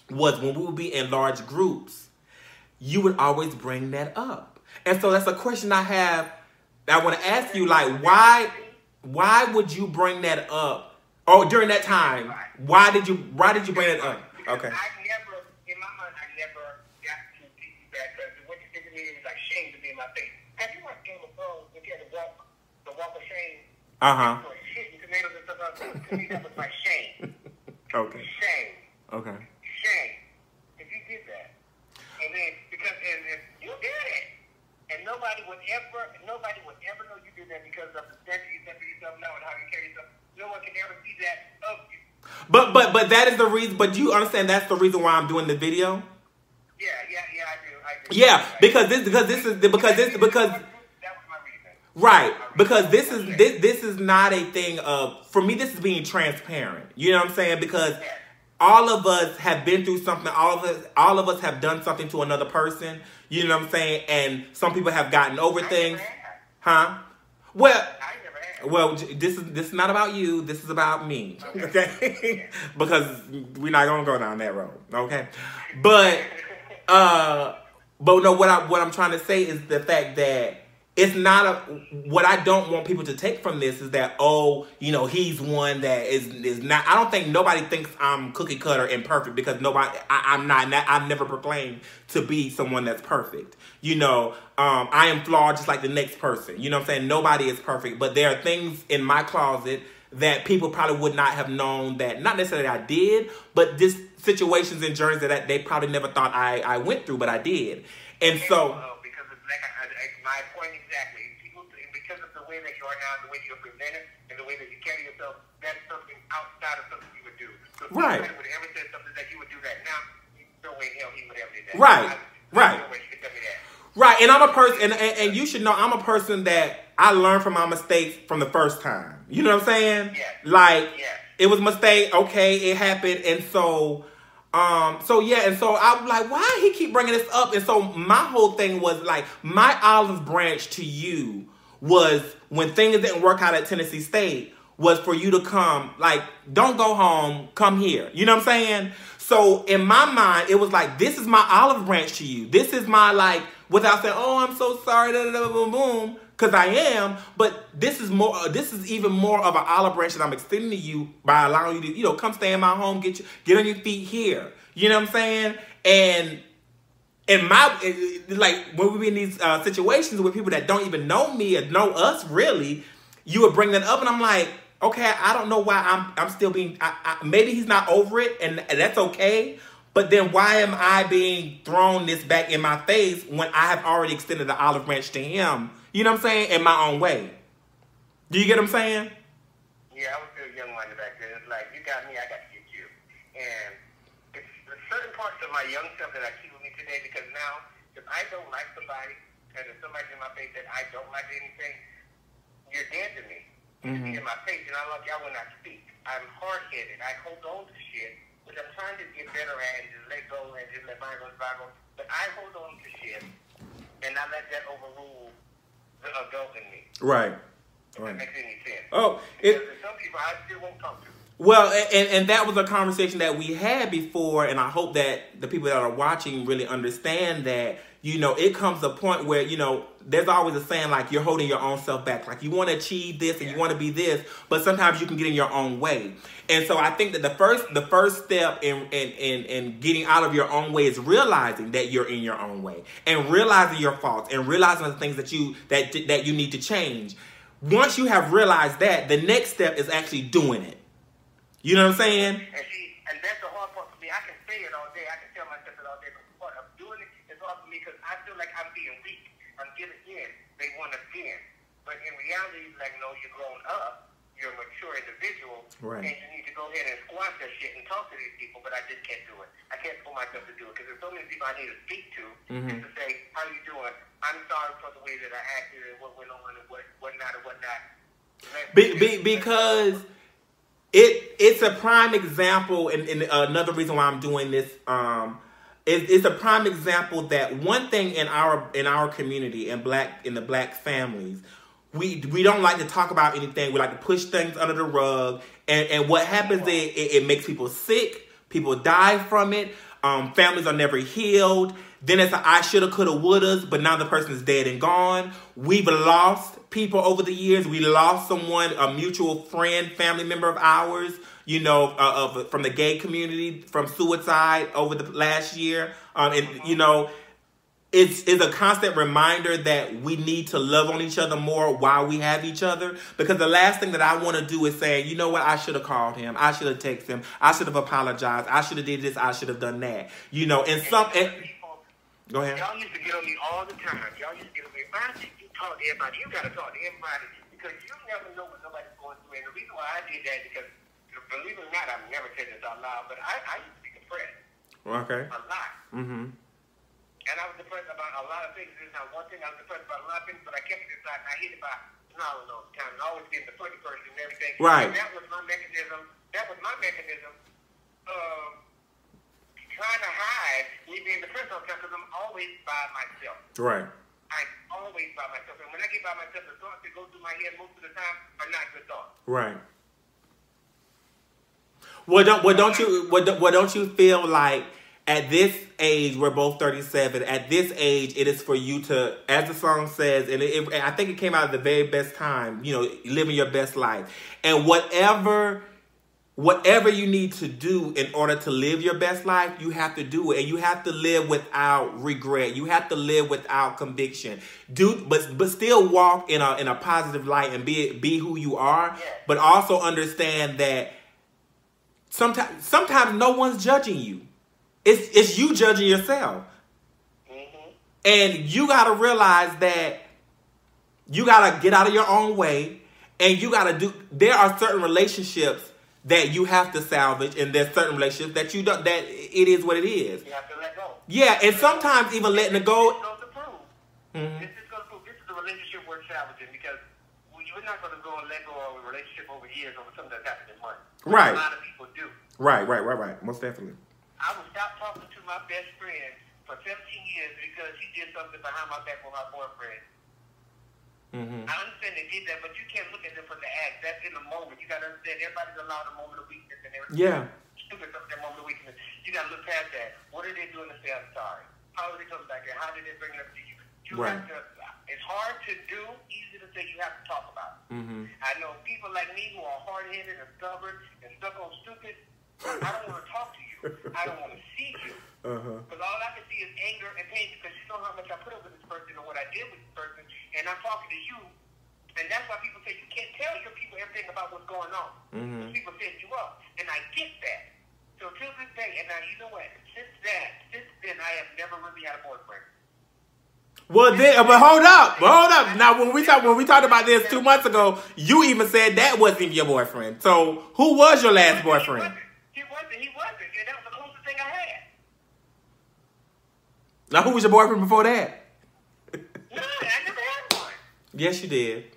was when we would be in large groups, you would always bring that up. And so that's a question I have. That I want to ask you, like, why why would you bring that up? Oh, during that time, why did you why did you bring it up? Okay. I never, in my mind, I never got to because what you did to me was like shame to be in my face. Have you watched Game of Thrones? When you had to walk, the walk of shame. Uh huh. Like shit and tomatoes and stuff like that. To me, that was like shame. Okay. Shame. Okay. Shame. If you did that, and then because and, and you did it, and nobody would ever, nobody would ever know you did that because of the standard you set for yourself now and how you carry yourself. No one can ever see that of you. But but but that is the reason. But do you understand that's the reason why I'm doing the video? Yeah, yeah, yeah. I do. I do. Yeah, because this because this is because this because that was my reason. right because this is this this is not a thing of for me. This is being transparent. You know what I'm saying? Because all of us have been through something. All of us all of us have done something to another person. You know what I'm saying? And some people have gotten over things, huh? Well. I never. Well, this is this is not about you. This is about me, okay? because we're not gonna go down that road, okay? But, uh, but no, what I what I'm trying to say is the fact that it's not a what I don't want people to take from this is that oh, you know, he's one that is is not. I don't think nobody thinks I'm cookie cutter and perfect because nobody. I, I'm not. I've never proclaimed to be someone that's perfect. You know, um, I am flawed just like the next person. You know what I'm saying? Nobody is perfect, but there are things in my closet that people probably would not have known that not necessarily I did, but just situations and journeys that I- they probably never thought I, I went through, but I did. And so, Uh, because it's like I, I, my point exactly. People, because of the way that you are now, the way you're presented, and the way that you carry yourself, that's something outside of something you would do. So if Right. somebody would ever say something that you would do that now, no way in hell he would ever do that. Right. I, Right. No way she could tell me that. right, and I'm a person, and, and, and you should know I'm a person that I learned from my mistakes from the first time. You know what I'm saying? Yeah. Like, Yeah. it was a mistake, okay, it happened, and so. Um, so yeah, and so I'm like, why he keep bringing this up? And so my whole thing was like, my olive branch to you was when things didn't work out at Tennessee State was for you to come, like, don't go home, come here. You know what I'm saying? So in my mind, it was like, this is my olive branch to you. This is my like, without saying, oh, I'm so sorry, da, da, da, boom, boom, because I am. But this is more. Uh, this is even more of an olive branch that I'm extending to you by allowing you to, you know, come stay in my home, get you, get on your feet here. You know what I'm saying? And in my like when we be in these uh, situations with people that don't even know me or know us really, you would bring that up, and I'm like, okay, I don't know why I'm I'm still being. I, I, maybe he's not over it, and, and that's okay. But then why am I being thrown this back in my face when I have already extended the olive branch to him? You know what I'm saying? In my own way. Do you get what I'm saying? Yeah, I was still young minded back then. It's like, you got me, I got to get you. And it's certain parts of my young self that I keep because now, if I don't like somebody, and if somebody's in my face that I don't like anything, you're dead to me. Mm-hmm. In my face, and I love you, I will not speak. I'm hard headed. I hold on to shit, which I'm trying to get better at and just let go and just let bygones bygones. But I hold on to shit, and I let that overrule the adult in me. Right. If that makes any sense. Oh, it, Because there's some people I still won't talk to. Well, and, and that was a conversation that we had before, and I hope that the people that are watching really understand that, you know, it comes a point where, you know, there's always a saying like you're holding your own self back. Like you want to achieve this and you want to be this, but sometimes you can get in your own way. And so I think that the first the first step in in, in, in getting out of your own way is realizing that you're in your own way and realizing your faults and realizing the things that you that that you need to change. Once you have realized that, the next step is actually doing it. You know what I'm saying? And see, and that's the hard part for me. I can say it all day. I can tell myself it all day. But the part of doing it is hard for me because I feel like I'm being weak. I'm giving in. They want to bend. But in reality, like, no, you're grown up. You're a mature individual. Right. And you need to go ahead and squash that shit and talk to these people. But I just can't do it. I can't pull myself to do it because there's so many people I need to speak to Mhm. just to say, how you doing? I'm sorry for the way that I acted and what went on and what, what not and what not. Be, be, because it it's a prime example, and, and another reason why I'm doing this. Um, it, it's a prime example that one thing in our in our community and black in the black families, we we don't like to talk about anything. We like to push things under the rug, and and what happens is it, it makes people sick. People die from it. Um, families are never healed. Then it's a I shoulda, coulda, wouldas, but now the person is dead and gone. We've lost people over the years. We lost someone, a mutual friend, family member of ours, you know, uh, of from the gay community, from suicide over the last year. Um, and you know, it's it's a constant reminder that we need to love on each other more while we have each other. Because the last thing that I want to do is say, you know what, I should have called him, I should have texted him, I should have apologized, I should have did this, I should have done that. You know, and some. And, go ahead. Y'all used to get on me all the time. Y'all used to get on me. Talk to everybody? You got to talk to everybody because you never know what nobody's going through. And the reason why I did that because, believe it or not, I've never said this out loud, but I, I used to be depressed Okay. a lot. Mm-hmm. And I was depressed about a lot of things. This is not one thing. I was depressed about a lot of things, but I kept it inside. And I hid it by knowledge all the time. And always being the funny person and everything. Right. And that was my mechanism. That was my mechanism of trying to hide me being depressed all the time because I'm always by myself. Right. Always by myself. And when I get by myself, the thoughts that go through my head most of the time are not good thoughts. Right. Well, don't well don't you well, well don't you feel like at this age we're both thirty seven. At this age, it is for you to, as the song says, and it, it- I think it came out at the very best time. You know, living your best life, and whatever. Whatever you need to do in order to live your best life, you have to do it, and you have to live without regret. You have to live without conviction. Do, but but still walk in a in a positive light and be be who you are. But also understand that sometimes sometimes no one's judging you. It's it's you judging yourself. Mm-hmm. And you got to realize that you got to get out of your own way and you got to do there are certain relationships that you have to salvage and there's certain relationships that you don't that it is what it is. You have to let go. Yeah, and sometimes even letting it go This is going to prove. Mhm. This is going to prove. This is a relationship worth salvaging because we- we're not going to go and let go of a relationship over years over something that's happened in months. Right. A lot of people do. Right, right, right, right. Most definitely. I would stop talking to my best friend for 17 years because he did something behind my back with my boyfriend. Mhm. I understand they did that, but you can't look at them from the act. That's in the moment. You got to understand everybody's allowed a moment of weakness and everything. Yeah. Stupid stuff, that moment of weakness. You got to look past that. What are they doing to say I'm sorry? How did it come back here? How did they bring it up to you? You Right. have to. It's hard to do, easy to say. You have to talk about. it. Mhm. I know people like me who are hard-headed and stubborn and stuck on stupid. I don't want to talk to you. I don't want to see you. Uh-huh. Because all I can see is anger and pain because you know how much I put up with this person and what I did with this person, and I'm talking to you, and that's why people say you can't tell your people everything about what's going on. Mm-hmm. People set you up, and I get that. So till this day, and now you know what? Since that, since then, I have never really had a boyfriend. Well, then, but hold up, but hold up. Now, when we talked when we talked about this two months ago, you even said that wasn't your boyfriend. So, who was your last boyfriend? He wasn't. He wasn't. He wasn't. And that was the closest thing I had. Now, who was your boyfriend before that? None. I never had one. Yes, you did.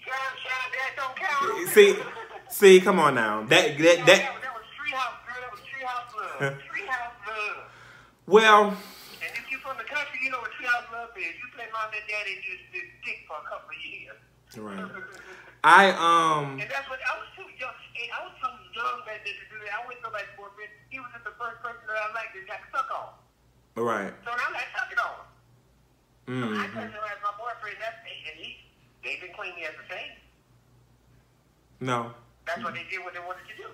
Shine, shine, that don't count. See, see, come on now. That that that, that. that was treehouse, girl. That was treehouse love. treehouse love. Well, And if you from the country, you know what treehouse love is. You play mom and daddy and you just dick for a couple of years. Right. I um. And that's what I was too young. And I was too young back then to do that. I wasn't nobody's boyfriend. He was just the first person that I liked that got stuck on. Right. So now I'm like sucking on I Mm-hmm. touched him as my boyfriend. That's and he they didn't claim me as the same. No. That's what they did what they wanted to do.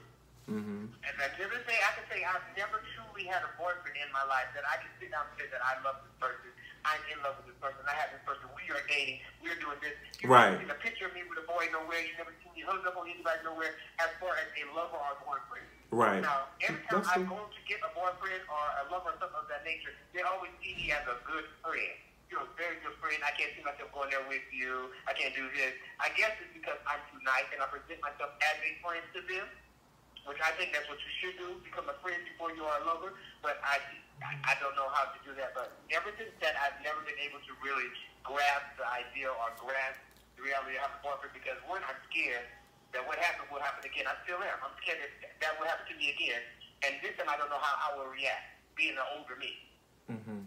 Mm-hmm. And until this day, I can say I've never truly had a boyfriend in my life that I can sit down and say that I love this person. I'm in love with this person. I have this person. We are dating. We're doing this. You Right. never seen a picture of me with a boy nowhere. You never seen me hooked up on anybody nowhere as far as a lover or a boyfriend. Right. Now, every time That's I go to get a boyfriend or a lover or something of that nature, they always see me as a good friend. You're a very good friend. I can't see myself going there with you. I can't do this. I guess it's because I'm too nice and I present myself as a friend to them, which I think that's what you should do, become a friend before you are a lover. But I, I don't know how to do that. But ever since that, I've never been able to really grasp the idea or grasp the reality of having a boyfriend because one, I'm scared that what happened will happen again. I still am. I'm scared that that will happen to me again. And this time I don't know how I will react, being an older me. Mm-hmm.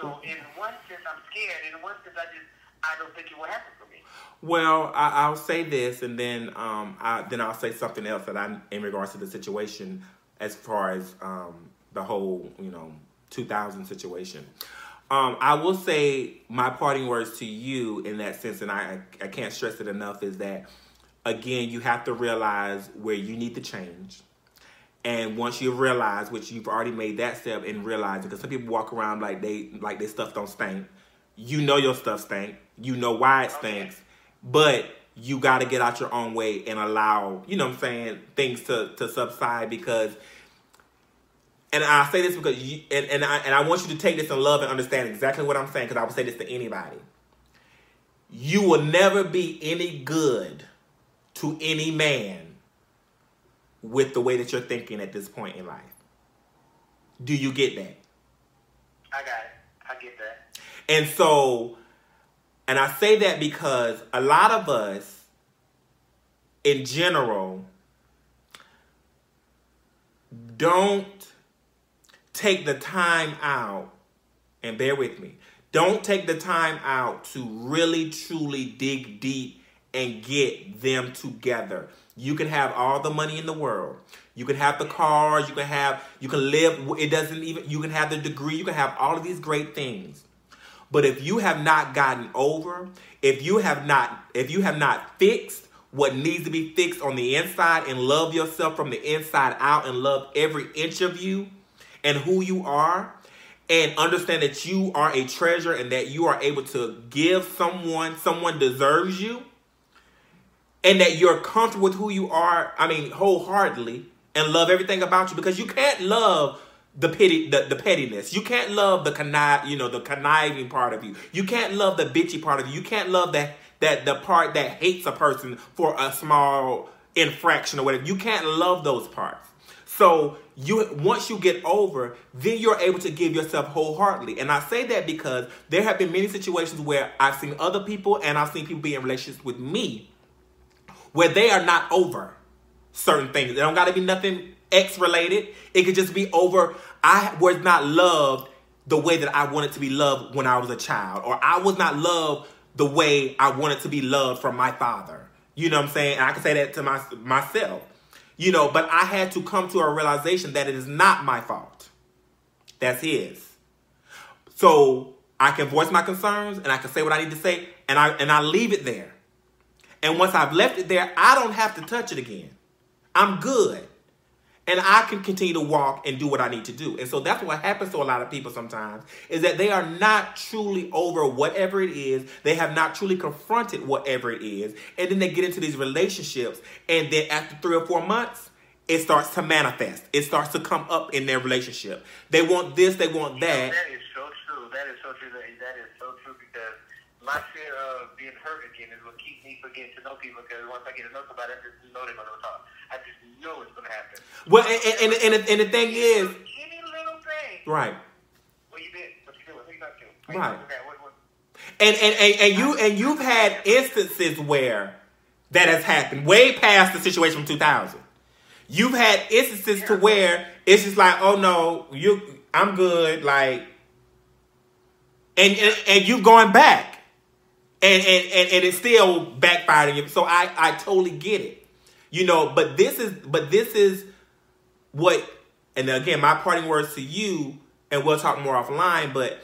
So in one sense, I'm scared. In one sense, I just I don't think it will happen for me. Well, I, I'll say this, and then um, I, then I'll say something else that I, in regards to the situation, as far as um, the whole, you know, 2000 situation. Um, I will say my parting words to you in that sense, and I, I can't stress it enough, is that again, you have to realize where you need to change. And once you realize, which you've already made that step and realize, because some people walk around like they like their stuff don't stink. You know your stuff stink. You know why it stinks, but you got to get out your own way and allow, you know, what I'm saying, things to to subside because. And I say this because you and, and I and I want you to take this in love and understand exactly what I'm saying because I would say this to anybody. You will never be any good to any man with the way that you're thinking at this point in life. Do you get that? I got it. I get that. And so, and I say that because a lot of us, in general, don't take the time out, and bear with me, don't take the time out to really truly dig deep and get them together. You can have all the money in the world. You can have the cars, you can have you can live it doesn't even you can have the degree, you can have all of these great things. But if you have not gotten over, if you have not if you have not fixed what needs to be fixed on the inside and love yourself from the inside out and love every inch of you and who you are and understand that you are a treasure and that you are able to give someone someone deserves you and that you're comfortable with who you are, I mean, wholeheartedly, and love everything about you because you can't love the pity, the, the pettiness. You can't love the connive, you know, the conniving part of you. You can't love the bitchy part of you. You can't love that that the part that hates a person for a small infraction or whatever. You can't love those parts. So you once you get over, then you're able to give yourself wholeheartedly. And I say that because there have been many situations where I've seen other people and I've seen people be in relationships with me where they are not over certain things. It don't got to be nothing X related. It could just be over. I was not loved the way that I wanted to be loved when I was a child, or I was not loved the way I wanted to be loved from my father. You know what I'm saying? And I can say that to my, myself. You know, but I had to come to a realization that it is not my fault. That's his. So I can voice my concerns and I can say what I need to say, and I and I leave it there. And once I've left it there, I don't have to touch it again. I'm good. And I can continue to walk and do what I need to do. And so that's what happens to a lot of people sometimes is that they are not truly over whatever it is. They have not truly confronted whatever it is. And then they get into these relationships. And then after three or four months, it starts to manifest. It starts to come up in their relationship. They want this, they want that. That is so true. That is so true. That, that is so true because my fear of being hurt again is what keeps me from getting to know people. Because once I get to know somebody, I just know they're going to talk. I just know it's going to happen. Well, and, and, and, and, and the thing is, any little thing. right. What you been? What you doing? Who you up to? Right. Okay, what, what? And, and, and, and you and you've had instances where that has happened way past the situation from 2000. You've had instances to where it's just like, oh no, you, I'm good, like, and and, and you going back, and, and and and it's still backfired on you. So I I totally get it, you know. But this is but this is what, and again, my parting words to you, and we'll talk more offline, but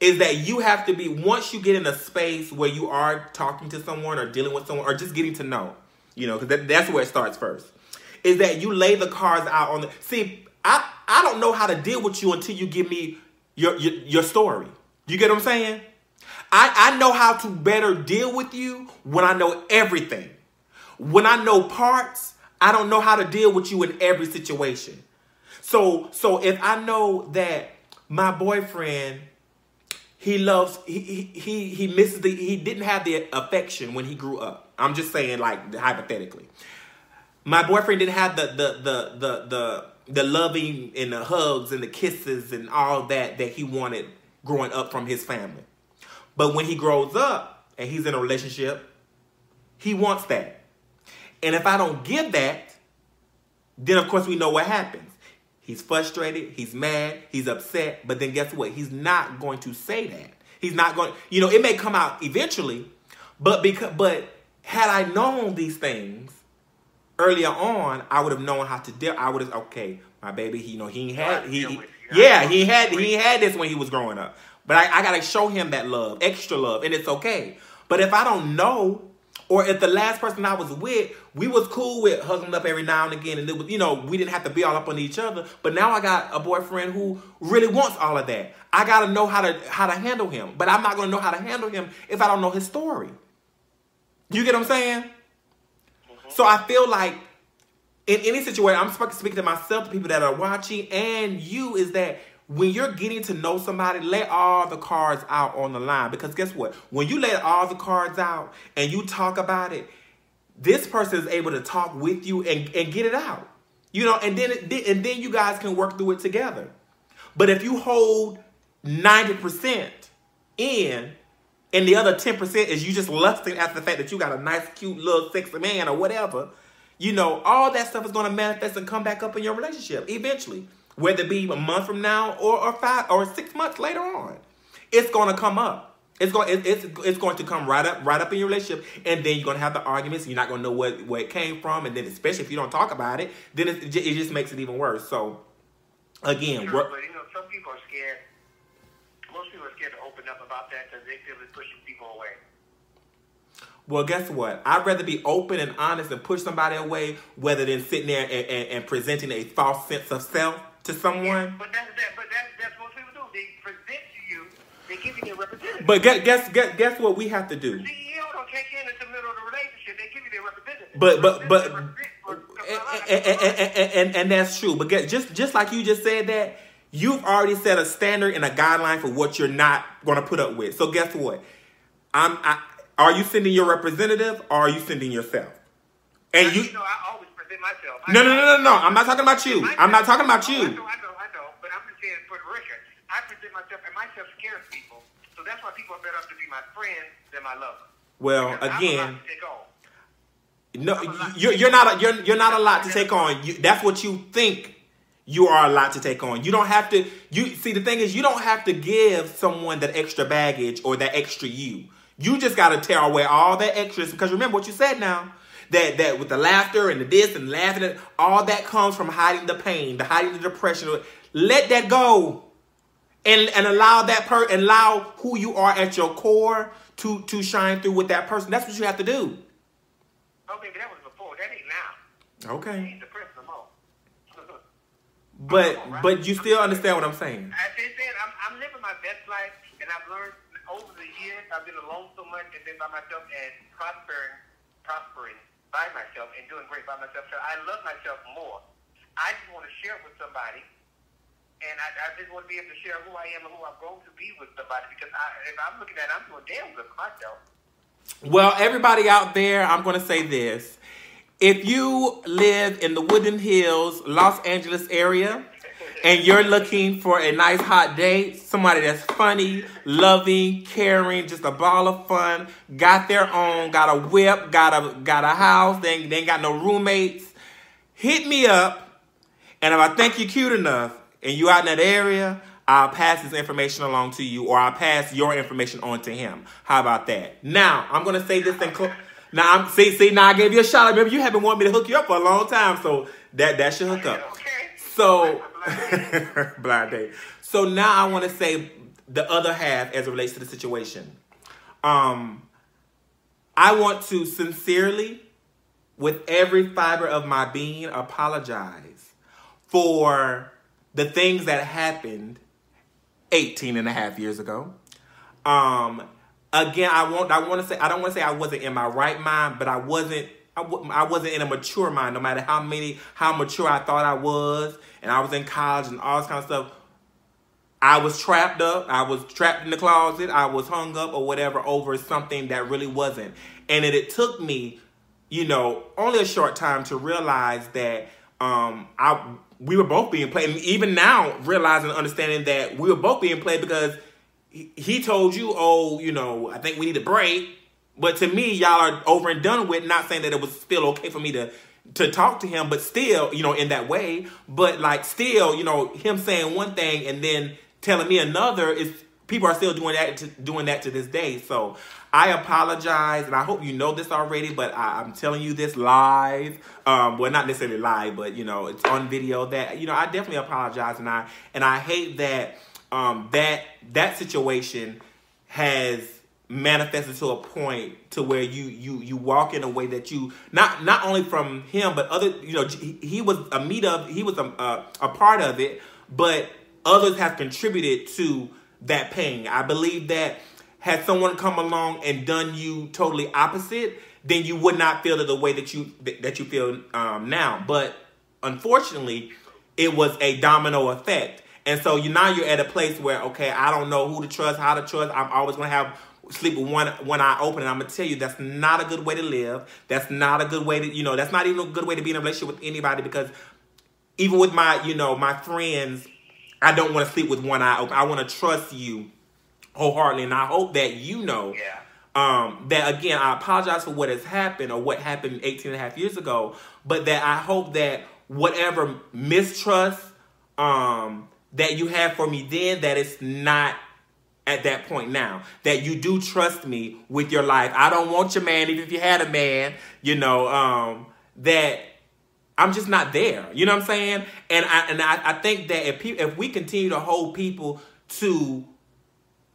is that you have to be once you get in a space where you are talking to someone or dealing with someone or just getting to know, you know, because that, that's where it starts first. Is that you lay the cards out on the see? I I don't know how to deal with you until you give me your your, your story. You get what I'm saying? I I know how to better deal with you when I know everything. When I know parts, I don't know how to deal with you in every situation. So so if I know that my boyfriend he loves he he he misses the he didn't have the affection when he grew up. I'm just saying like hypothetically. My boyfriend didn't have the the the the the the loving and the hugs and the kisses and all that that he wanted growing up from his family. But when he grows up and he's in a relationship, he wants that. And if I don't give that, then of course we know what happens. He's frustrated, he's mad, he's upset, but then guess what? He's not going to say that. He's not going, you know, it may come out eventually, but because but had I known these things earlier on, I would have known how to deal. I would have okay, my baby, he, you know, he had he, he yeah, he had he had this when he was growing up. But I, I gotta show him that love, extra love, and it's okay. But if I don't know or if the last person I was with, we was cool with hugging up every now and again, and it was, you know, we didn't have to be all up on each other. But now I got a boyfriend who really wants all of that. I gotta know how to how to handle him. But I'm not gonna know how to handle him if I don't know his story. You get what I'm saying? Mm-hmm. So I feel like in any situation, I'm speaking to myself, the people that are watching, and you, is that when you're getting to know somebody, lay all the cards out on the line. Because guess what? When you lay all the cards out and you talk about it, this person is able to talk with you and, and get it out. You know, and then and then you guys can work through it together. But if you hold 90% in and the other 10% is you just lusting after the fact that you got a nice, cute little sexy man or whatever, you know, all that stuff is going to manifest and come back up in your relationship eventually whether it be a month from now or, or five or six months later on. It's going to come up. It's going it, it's it's going to come right up right up in your relationship, and then you're going to have the arguments. You're not going to know what where it came from, and then especially if you don't talk about it, then it, it just makes it even worse. So again, but you know, some people are scared. Most people are scared to open up about that because they feel it's pushing people away. Well, guess what? I'd rather be open and honest and push somebody away, rather than sitting there and, and, and presenting a false sense of self to someone. But that's that. But that's that's what people do. They present to you. They give you their representative. But guess guess guess, guess what we have to do. The CEO don't take in the middle of the relationship. They give you their representative. But but but. And, and, and, and, and that's true. But get, just just like you just said that, you've already set a standard and a guideline for what you're not going to put up with. So guess what? I'm. I, are you sending your representative or are you sending yourself? And you, you know, I always myself. No, no, no, no, no. I'm not talking about you. I'm not talking about oh, you. I know, I know, I know. But I'm just saying for the record, I present myself, and myself scares people. So that's why people are better off to be my friend than my lover. Well, because again. No, you're, you're not a, you're you're not a lot to take on. You, that's what you think you are a lot to take on. You don't have to. You see, the thing is, you don't have to give someone that extra baggage or that extra you. You just got to tear away all that extras because remember what you said now that that with the laughter and the this and laughing, at, all that comes from hiding the pain, the hiding the depression. Let that go, and and allow that per allow who you are at your core to to shine through with that person. That's what you have to do. Oh, okay, that was before. That ain't now. Okay. but right? but you still understand what I'm saying. I said I'm I'm living my best life, and I've learned over the years. I've been alone so much, and been by myself, and prospering, prospering by myself and doing great by myself. So I love myself more. I just want to share it with somebody. And I, I just want to be able to share who I am and who I'm going to be with somebody because I, if I'm looking at it, I'm doing damn good myself. Well, everybody out there, I'm going to say this. If you live in the Woodland Hills, Los Angeles area, and you're looking for a nice hot date, somebody that's funny, loving, caring, just a ball of fun, got their own, got a whip, got a got a house, they, they ain't got no roommates, hit me up, and if I think you're cute enough and you out in that area, I'll pass this information along to you, or I'll pass your information on to him. How about that? Now I'm gonna say this thing. Cl- now I'm see see now I gave you a shot. Remember you haven't wanted me to hook you up for a long time, so that that's your hookup. So blind date. So now I want to say the other half as it relates to the situation. Um, I want to sincerely, with every fiber of my being, apologize for the things that happened 18 and a half years ago. Um, again, I want I want to say I don't want to say I wasn't in my right mind, but I wasn't I, w- I wasn't in a mature mind, no matter how many how mature I thought I was, and I was in college and all this kind of stuff. I was trapped up. I was trapped in the closet. I was hung up or whatever over something that really wasn't. And it, it took me, you know, only a short time to realize that um, I we were both being played. And even now, realizing and understanding that we were both being played because he, he told you, oh, you know, I think we need a break. But to me, y'all are over and done with. Not saying that it was still okay for me to to talk to him, but still, you know, in that way. But like, still, you know, him saying one thing and then telling me another is people are still doing that to, doing that to this day. So I apologize, and I hope you know this already, but I, am telling you this live. Um, well, not necessarily live, but you know, it's on video. That you know, I definitely apologize, and I and I hate that um, that that situation has manifested to a point to where you you you walk in a way that you not not only from him but other you know he, he was a meet of he was a, a, a part of it but others have contributed to that pain. I believe that had someone come along and done you totally opposite then you would not feel it the way that you that you feel um, now. But unfortunately it was a domino effect. And so you now you're at a place where okay i don't know who to trust how to trust. I'm always going to have sleep with one one eye open. And I'm gonna tell you that's not a good way to live. That's not a good way to you know. That's not even a good way to be in a relationship with anybody because even with my you know my friends, I don't want to sleep with one eye open. I want to trust you wholeheartedly, and I hope that you know. Yeah. Um, that again, I apologize for what has happened or what happened 18 and a half years ago, but that I hope that whatever mistrust um, that you have for me then, that it's not at that point now that you do trust me with your life. I don't want your man, even if you had a man, you know, um, that I'm just not there. You know what I'm saying? And I and I, I think that if pe- if we continue to hold people to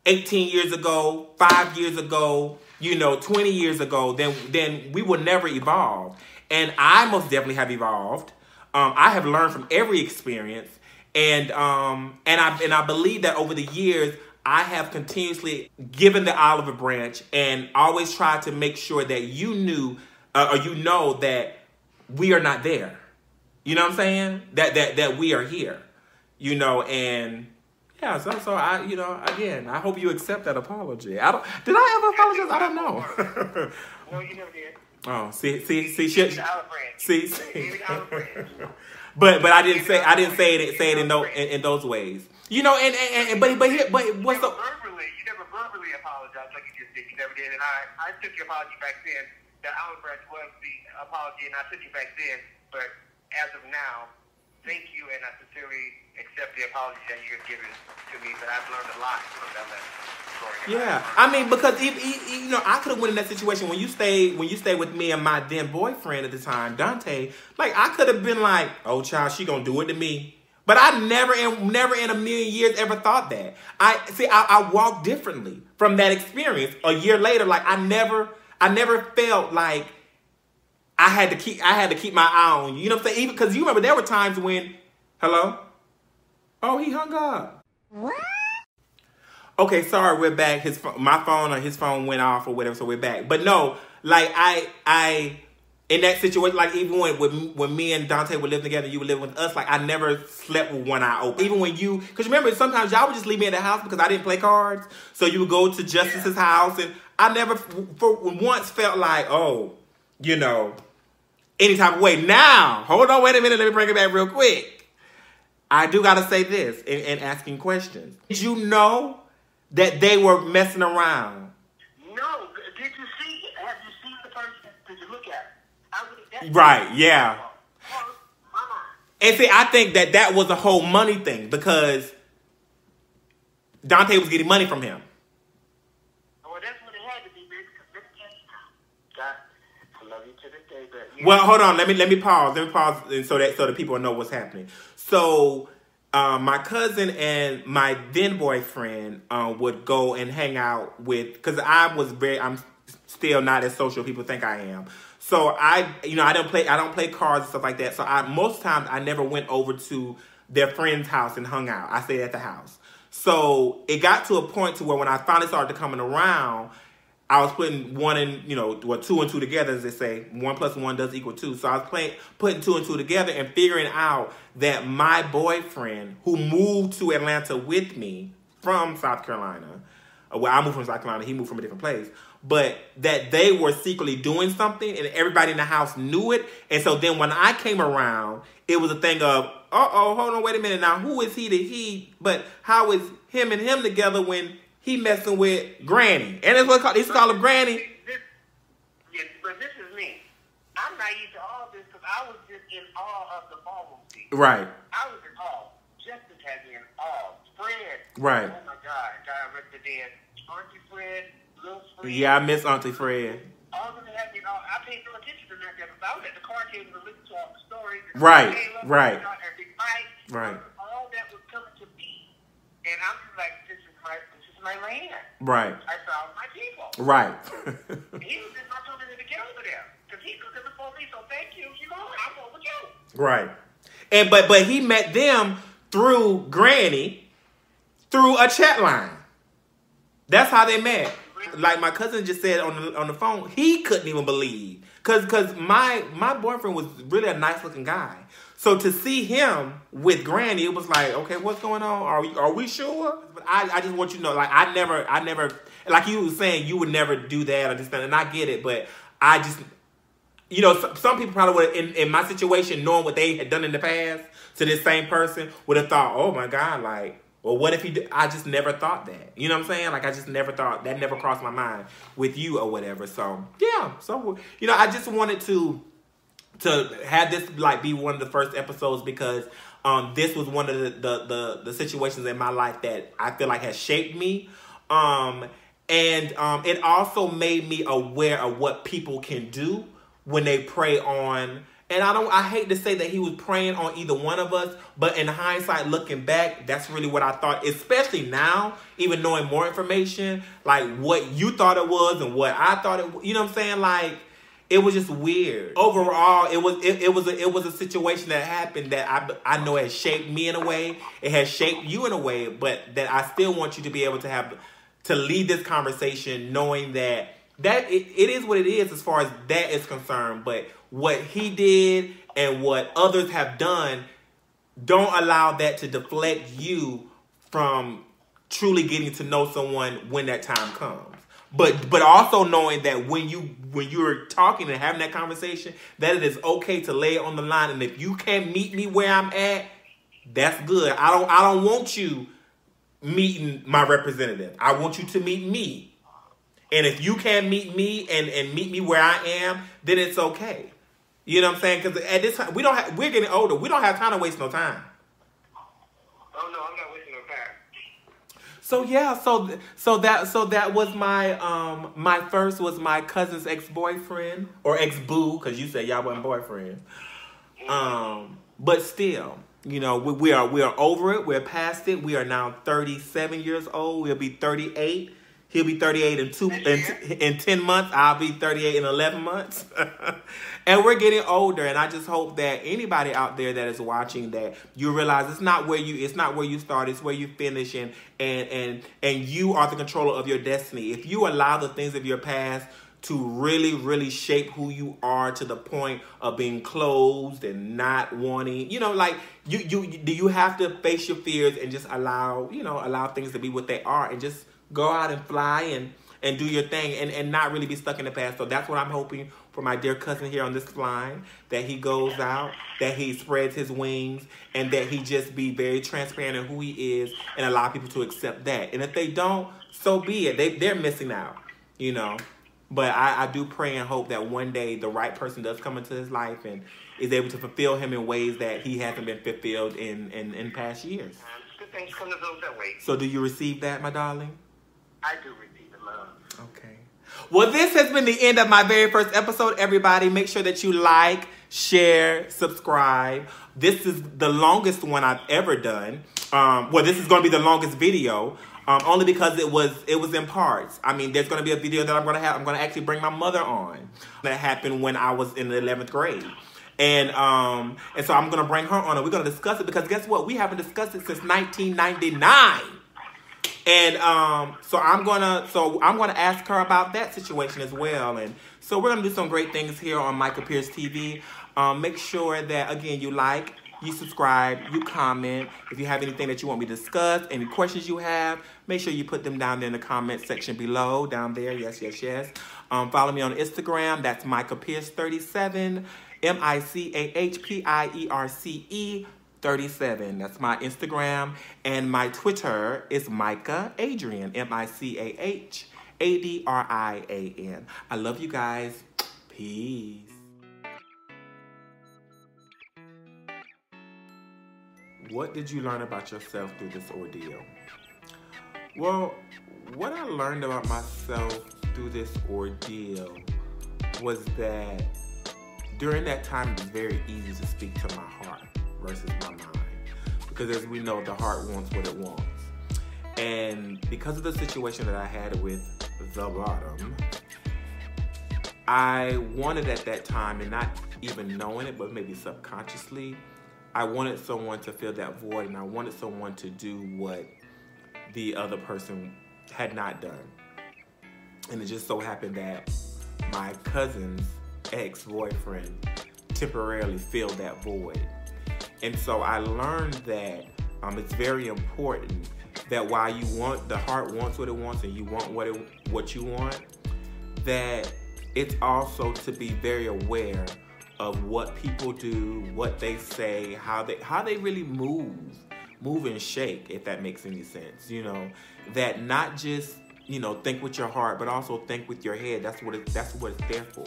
18 years ago, five years ago, you know, 20 years ago, then then we will never evolve. And I most definitely have evolved. Um, I have learned from every experience, and um, and I and I believe that over the years I have continuously given the olive branch and always tried to make sure that you knew uh, or you know that we are not there. You know what I'm saying? That that that we are here. You know, and yeah, so so I you know again I hope you accept that apology. I don't did I ever apologize? I don't know. no, you never did. Oh, see, see, see, shit. See, see. but but I didn't say I didn't say it say it in those in, in those ways. You know, and, and, and but but here, but what's the verbally? You never verbally apologized like you just did. You never did, and I I took your apology back then. The branch was the apology, and I took you back then. But as of now, thank you, and I sincerely accept the apology that you have given to me. But I've learned a lot from that lesson. Yeah, I mean, because if, you know, I could have went in that situation when you stayed when you stayed with me and my then boyfriend at the time, Dante. Like, I could have been like, "Oh, child, she gonna do it to me." But I never in never in a million years ever thought that. I see I, I walk differently from that experience. A year later, like I never I never felt like I had to keep I had to keep my eye on you. You know what I'm saying? Even because you remember there were times when hello? Oh, he hung up. What? Okay, sorry, we're back. His my phone or his phone went off or whatever, so we're back. But no, like I I in that situation, like even when, when when me and Dante were living together, you were living with us. Like I never slept with one eye open. Even when you, because remember sometimes y'all would just leave me in the house because I didn't play cards. So you would go to Justice's house, and I never for once felt like, oh, you know, any type of way. Now, hold on, wait a minute, let me bring it back real quick. I do gotta say this and asking questions. Did you know that they were messing around? Right, yeah. And see, I think that that was a whole money thing because Dante was getting money from him. Well, hold on. Let me let me pause. Let me pause, and so that so that people know what's happening. So, um, my cousin and my then boyfriend uh, would go and hang out with because I was very. I'm still not as social people think I am. So I, you know, I don't play, I don't play cards and stuff like that. So I, most times I never went over to their friend's house and hung out. I stayed at the house. So it got to a point to where when I finally started coming around, I was putting one and you know, what two and two together, as they say, one plus one does equal two. So I was playing, putting two and two together and figuring out that my boyfriend, who moved to Atlanta with me from South Carolina, well, I moved from South Carolina, he moved from a different place, but that they were secretly doing something and everybody in the house knew it. And so then when I came around, it was a thing of, uh oh, hold on, wait a minute now, who is he to he? But how is him and him together when he messing with Granny? And it's what called, it's called him Granny. This, yes, but this is me. I'm naive to all this because I was just in awe of the ballroom scene. Right, I was in awe. Justin had me in awe. Fred. Right. Oh my God. God rest the dead. Auntie Fred, Fred. yeah, I miss Auntie Fred. All of them had me. I paid no attention to that because I was at the car to listen to all the stories. and Right, right. And Big Mike. Right. All that was coming to me. And I'm just like, this is my, this is my land. Right, I found my people. right. He was just not something to get over there. Because he could have for me, so thank you. You know, I'm over you. Right. And but but he met them through Granny through a chat line. That's how they met. Like my cousin just said on the on the phone, he couldn't even believe cuz cuz my my boyfriend was really a nice looking guy. So to see him with Granny, it was like, okay, what's going on? Are we are we sure? But I, I just want you to know, like I never I never like you was saying, you would never do that or just and I get it, but I just you know, some, some people probably would, in, in my situation, knowing what they had done in the past to this same person, would have thought, oh my God, like, well, what if he, I just never thought that. You know what I'm saying? Like, I just never thought, that never crossed my mind with you or whatever. So, yeah. So, you know, I just wanted to, to have this, like, be one of the first episodes because um, this was one of the, the, the, the situations in my life that I feel like has shaped me. Um, and um, it also made me aware of what people can do when they prey on and I don't I hate to say that he was preying on either one of us, but in hindsight looking back, that's really what I thought, especially now, even knowing more information, like what you thought it was and what I thought it you know what I'm saying? Like it was just weird. Overall, it was it, it was a, it was a situation that happened that I I know has shaped me in a way. It has shaped you in a way, but that I still want you to be able to have to lead this conversation knowing that that it, it is what it is as far as that is concerned. But what he did and what others have done don't allow that to deflect you from truly getting to know someone when that time comes. But but also knowing that when you when you're talking and having that conversation, that it is okay to lay it on the line. And if you can't meet me where I'm at, that's good. I don't I don't want you meeting my representative. I want you to meet me. And if you can't meet me and, and meet me where I am, then it's okay. You know what I'm saying? Because at this time, we don't have, we're getting older. We don't have time to waste no time. Oh, no, I'm not wasting no time. So yeah, so so that so that was my um my first was my cousin's ex boyfriend or ex boo because you said y'all wasn't boyfriends. Um, but still, you know, we, we are we are over it. We're past it. We are now 37 years old. We'll be 38. He'll be 38 in two in, in 10 months. I'll be 38 in 11 months. and we're getting older. And I just hope that anybody out there that is watching that you realize it's not where you it's not where you start. It's where you finish. And and and and you are the controller of your destiny. If you allow the things of your past to really, really shape who you are to the point of being closed and not wanting, you know, like you, you, do you have to face your fears and just allow, you know, allow things to be what they are and just go out and fly and, and do your thing and, and not really be stuck in the past. So that's what I'm hoping for my dear cousin here on this line, that he goes out, that he spreads his wings, and that he just be very transparent in who he is and allow people to accept that. And if they don't, so be it. They, they're missing out, you know. But I, I do pray and hope that one day the right person does come into his life and is able to fulfill him in ways that he hasn't been fulfilled in, in, in past years. Good things come to those that wait. So do you receive that, my darling? I do receive the love. Okay. Well, this has been the end of my very first episode, everybody. Make sure that you like, share, subscribe. This is the longest one I've ever done. Um, well, this is going to be the longest video. Um, only because it was it was in parts. I mean, there's going to be a video that I'm going to have. I'm going to actually bring my mother on. That happened when I was in the 11th grade, and um, and so I'm going to bring her on, and we're going to discuss it because guess what? We haven't discussed it since 1999. And um, so I'm gonna so I'm gonna ask her about that situation as well. And so we're gonna do some great things here on Micah Pierce TV. Um, make sure that again you like, you subscribe, you comment. If you have anything that you want me to discuss, any questions you have, make sure you put them down there in the comment section below, down there. Yes, yes, yes. Um, follow me on Instagram. That's Micah Pierce 37, M I C A H P I E R C E 37. That's my Instagram. And my Twitter is Micah Adrian, M I C A H A D R I A N. I love you guys. Peace. What did you learn about yourself through this ordeal? Well, what I learned about myself through this ordeal was that during that time it was very easy to speak to my heart versus my mind. Because as we know, the heart wants what it wants. And because of the situation that I had with the bottom, I wanted at that time, and not even knowing it, but maybe subconsciously, I wanted someone to fill that void and I wanted someone to do what the other person had not done. And it just so happened that my cousin's ex boyfriend temporarily filled that void. And so I learned that um, it's very important that while you want the heart wants what it wants and you want what it, what you want, that it's also to be very aware of what people do, what they say, how they how they really move, move and shake, if that makes any sense. You know, that not just you know think with your heart, but also think with your head. That's what it, that's what it's there for.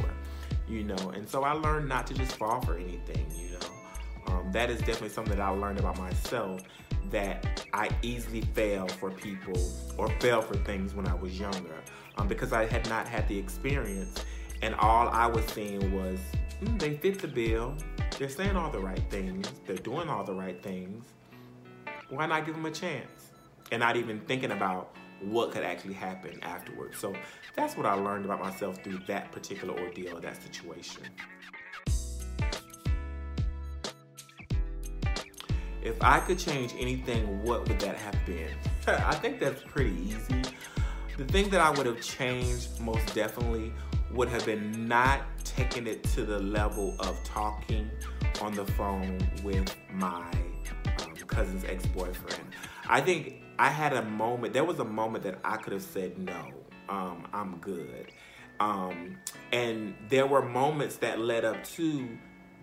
You know, and so I learned not to just fall for anything. You know, that is definitely something that I learned about myself. That I easily fail for people or fail for things when I was younger um, because I had not had the experience, and all I was seeing was mm, they fit the bill. They're saying all the right things. They're doing all the right things. Why not give them a chance? And not even thinking about what could actually happen afterwards. So that's what I learned about myself through that particular ordeal, that situation. If I could change anything, what would that have been? I think that's pretty easy. The thing that I would have changed most definitely would have been not taking it to the level of talking on the phone with my um, cousin's ex-boyfriend. I think I had a moment. There was a moment that I could have said no. Um, I'm good. Um, and there were moments that led up to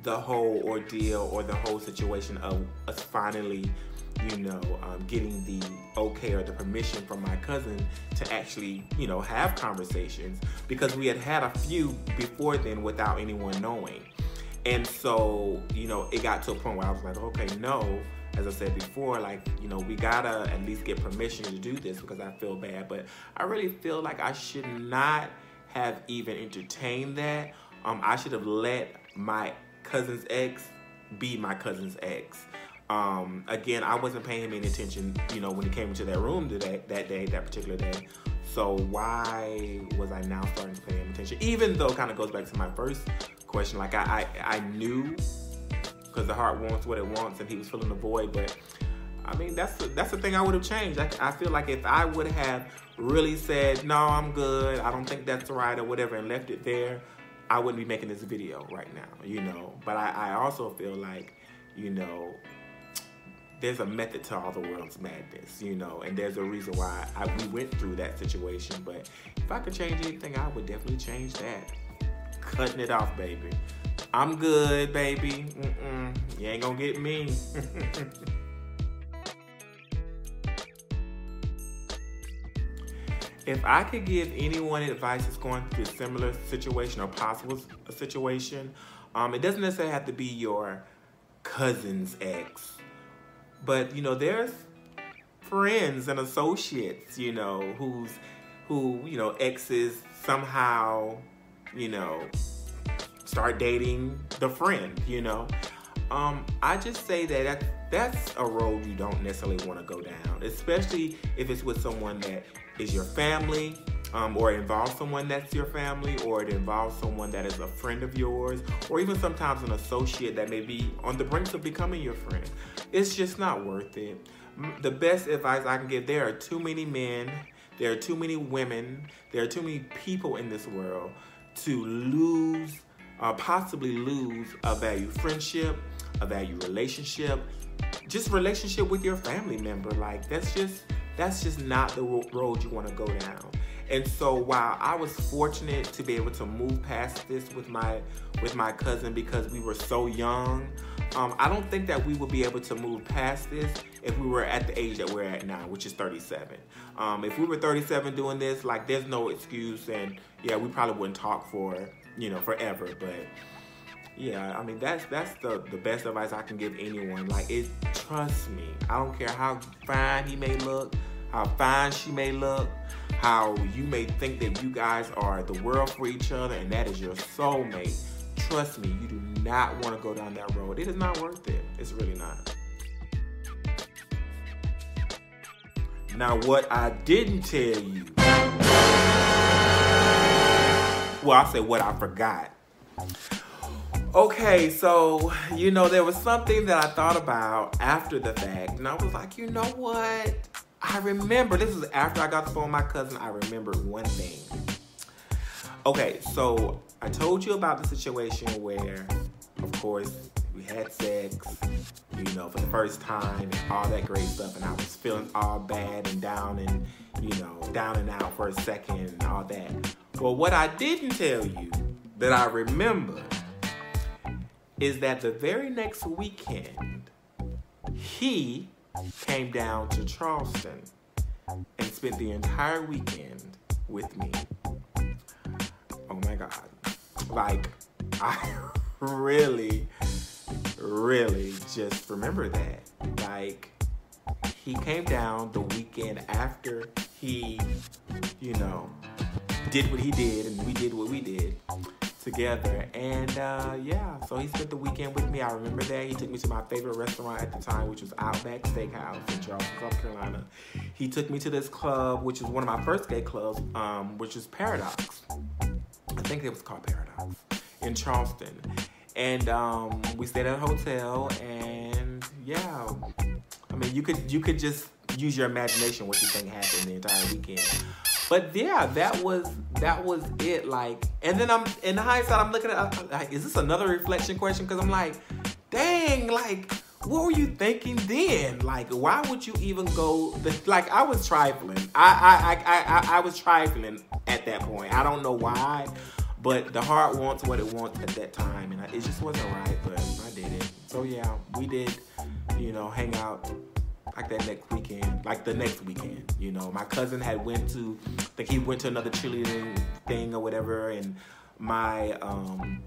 the whole ordeal or the whole situation of us finally, you know, um, getting the okay or the permission from my cousin to actually, you know, have conversations because we had had a few before then without anyone knowing. And so, you know, it got to a point where I was like, okay, no, as I said before, like, you know, we gotta at least get permission to do this because I feel bad. But I really feel like I should not have even entertained that. Um, I should have let my cousin's ex be my cousin's ex. Um, again, I wasn't paying him any attention, you know, when he came into that room today, that day, that particular day. So why was I now starting to pay him attention? Even though, kind of goes back to my first question. Like I, I, I knew because the heart wants what it wants, and he was filling the void. But I mean, that's the, that's the thing I would have changed. I, I feel like if I would have really said, "No, I'm good. I don't think that's right," or whatever, and left it there, I wouldn't be making this video right now. You know. But I, I also feel like, you know, there's a method to all the world's madness, you know, and there's a reason why I, we went through that situation. But if I could change anything, I would definitely change that. Cutting it off, baby. I'm good, baby. Mm-mm. You ain't gonna get me. if I could give anyone advice that's going through a similar situation or possible situation, um, it doesn't necessarily have to be your cousin's ex, but you know, there's friends and associates, you know, who's who you know exes somehow, you know, start dating the friend, you know. Um, I just say that, that that's a road you don't necessarily want to go down, especially if it's with someone that is your family, um, or involves someone that's your family, or it involves someone that is a friend of yours, or even sometimes an associate that may be on the brink of becoming your friend. It's just not worth it. the best advice I can give there are too many men, there are too many women, there are too many people in this world to lose or possibly lose a value friendship, a value relationship, just relationship with your family member. Like that's just that's just not the road you want to go down. And so while I was fortunate to be able to move past this with my with my cousin because we were so young, um, I don't think that we would be able to move past this if we were at the age that we're at now, which is 37. Um, if we were 37 doing this, like there's no excuse, and yeah, we probably wouldn't talk for you know forever. But yeah, I mean that's that's the the best advice I can give anyone. Like it, trust me. I don't care how fine he may look, how fine she may look, how you may think that you guys are the world for each other, and that is your soulmate. Trust me, you do not want to go down that road. It is not worth it. It's really not. Now, what I didn't tell you, well, I'll say what I forgot. Okay, so, you know, there was something that I thought about after the fact, and I was like, you know what? I remember, this was after I got the phone with my cousin, I remembered one thing. Okay, so I told you about the situation where, of course, we had sex, you know, for the first time and all that great stuff, and I was feeling all bad and down and, you know, down and out for a second and all that. Well, what I didn't tell you that I remember is that the very next weekend, he came down to Charleston and spent the entire weekend with me. Oh my God. Like, I really, really just remember that. Like, he came down the weekend after he, you know, did what he did and we did what we did together. And uh, yeah, so he spent the weekend with me. I remember that. He took me to my favorite restaurant at the time, which was Outback Steakhouse in Charleston, South Carolina. He took me to this club, which is one of my first gay clubs, um, which is Paradox. I think it was called Paradox in Charleston. And um, we stayed at a hotel, and yeah, I mean, you could you could just use your imagination what you think happened the entire weekend. But yeah, that was that was it. Like, and then I'm in hindsight, I'm looking at like, is this another reflection question? Because I'm like, dang, like, what were you thinking then? Like, why would you even go? The, like, I was trifling. I, I I I I was trifling at that point. I don't know why, but the heart wants what it wants at that time, and I, it just wasn't right. But I did it. So yeah, we did. You know, hang out like that next weekend, like the next weekend. You know, my cousin had went to, think he went to another cheerleading thing or whatever, and my, um,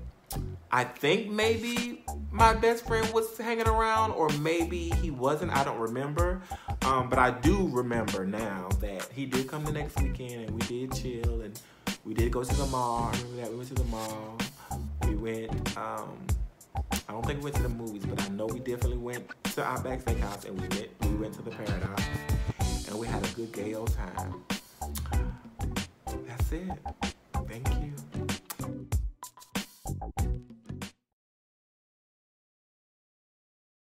I think maybe my best friend was hanging around, or maybe he wasn't. I don't remember, um, but I do remember now that he did come the next weekend, and we did chill, and we did go to the mall. I remember that we went to the mall. We went. Um, I don't think we went to the movies, but I know we definitely went to Outback Steakhouse and we went we went to the Paradox and we had a good gay old time. That's it. Thank you.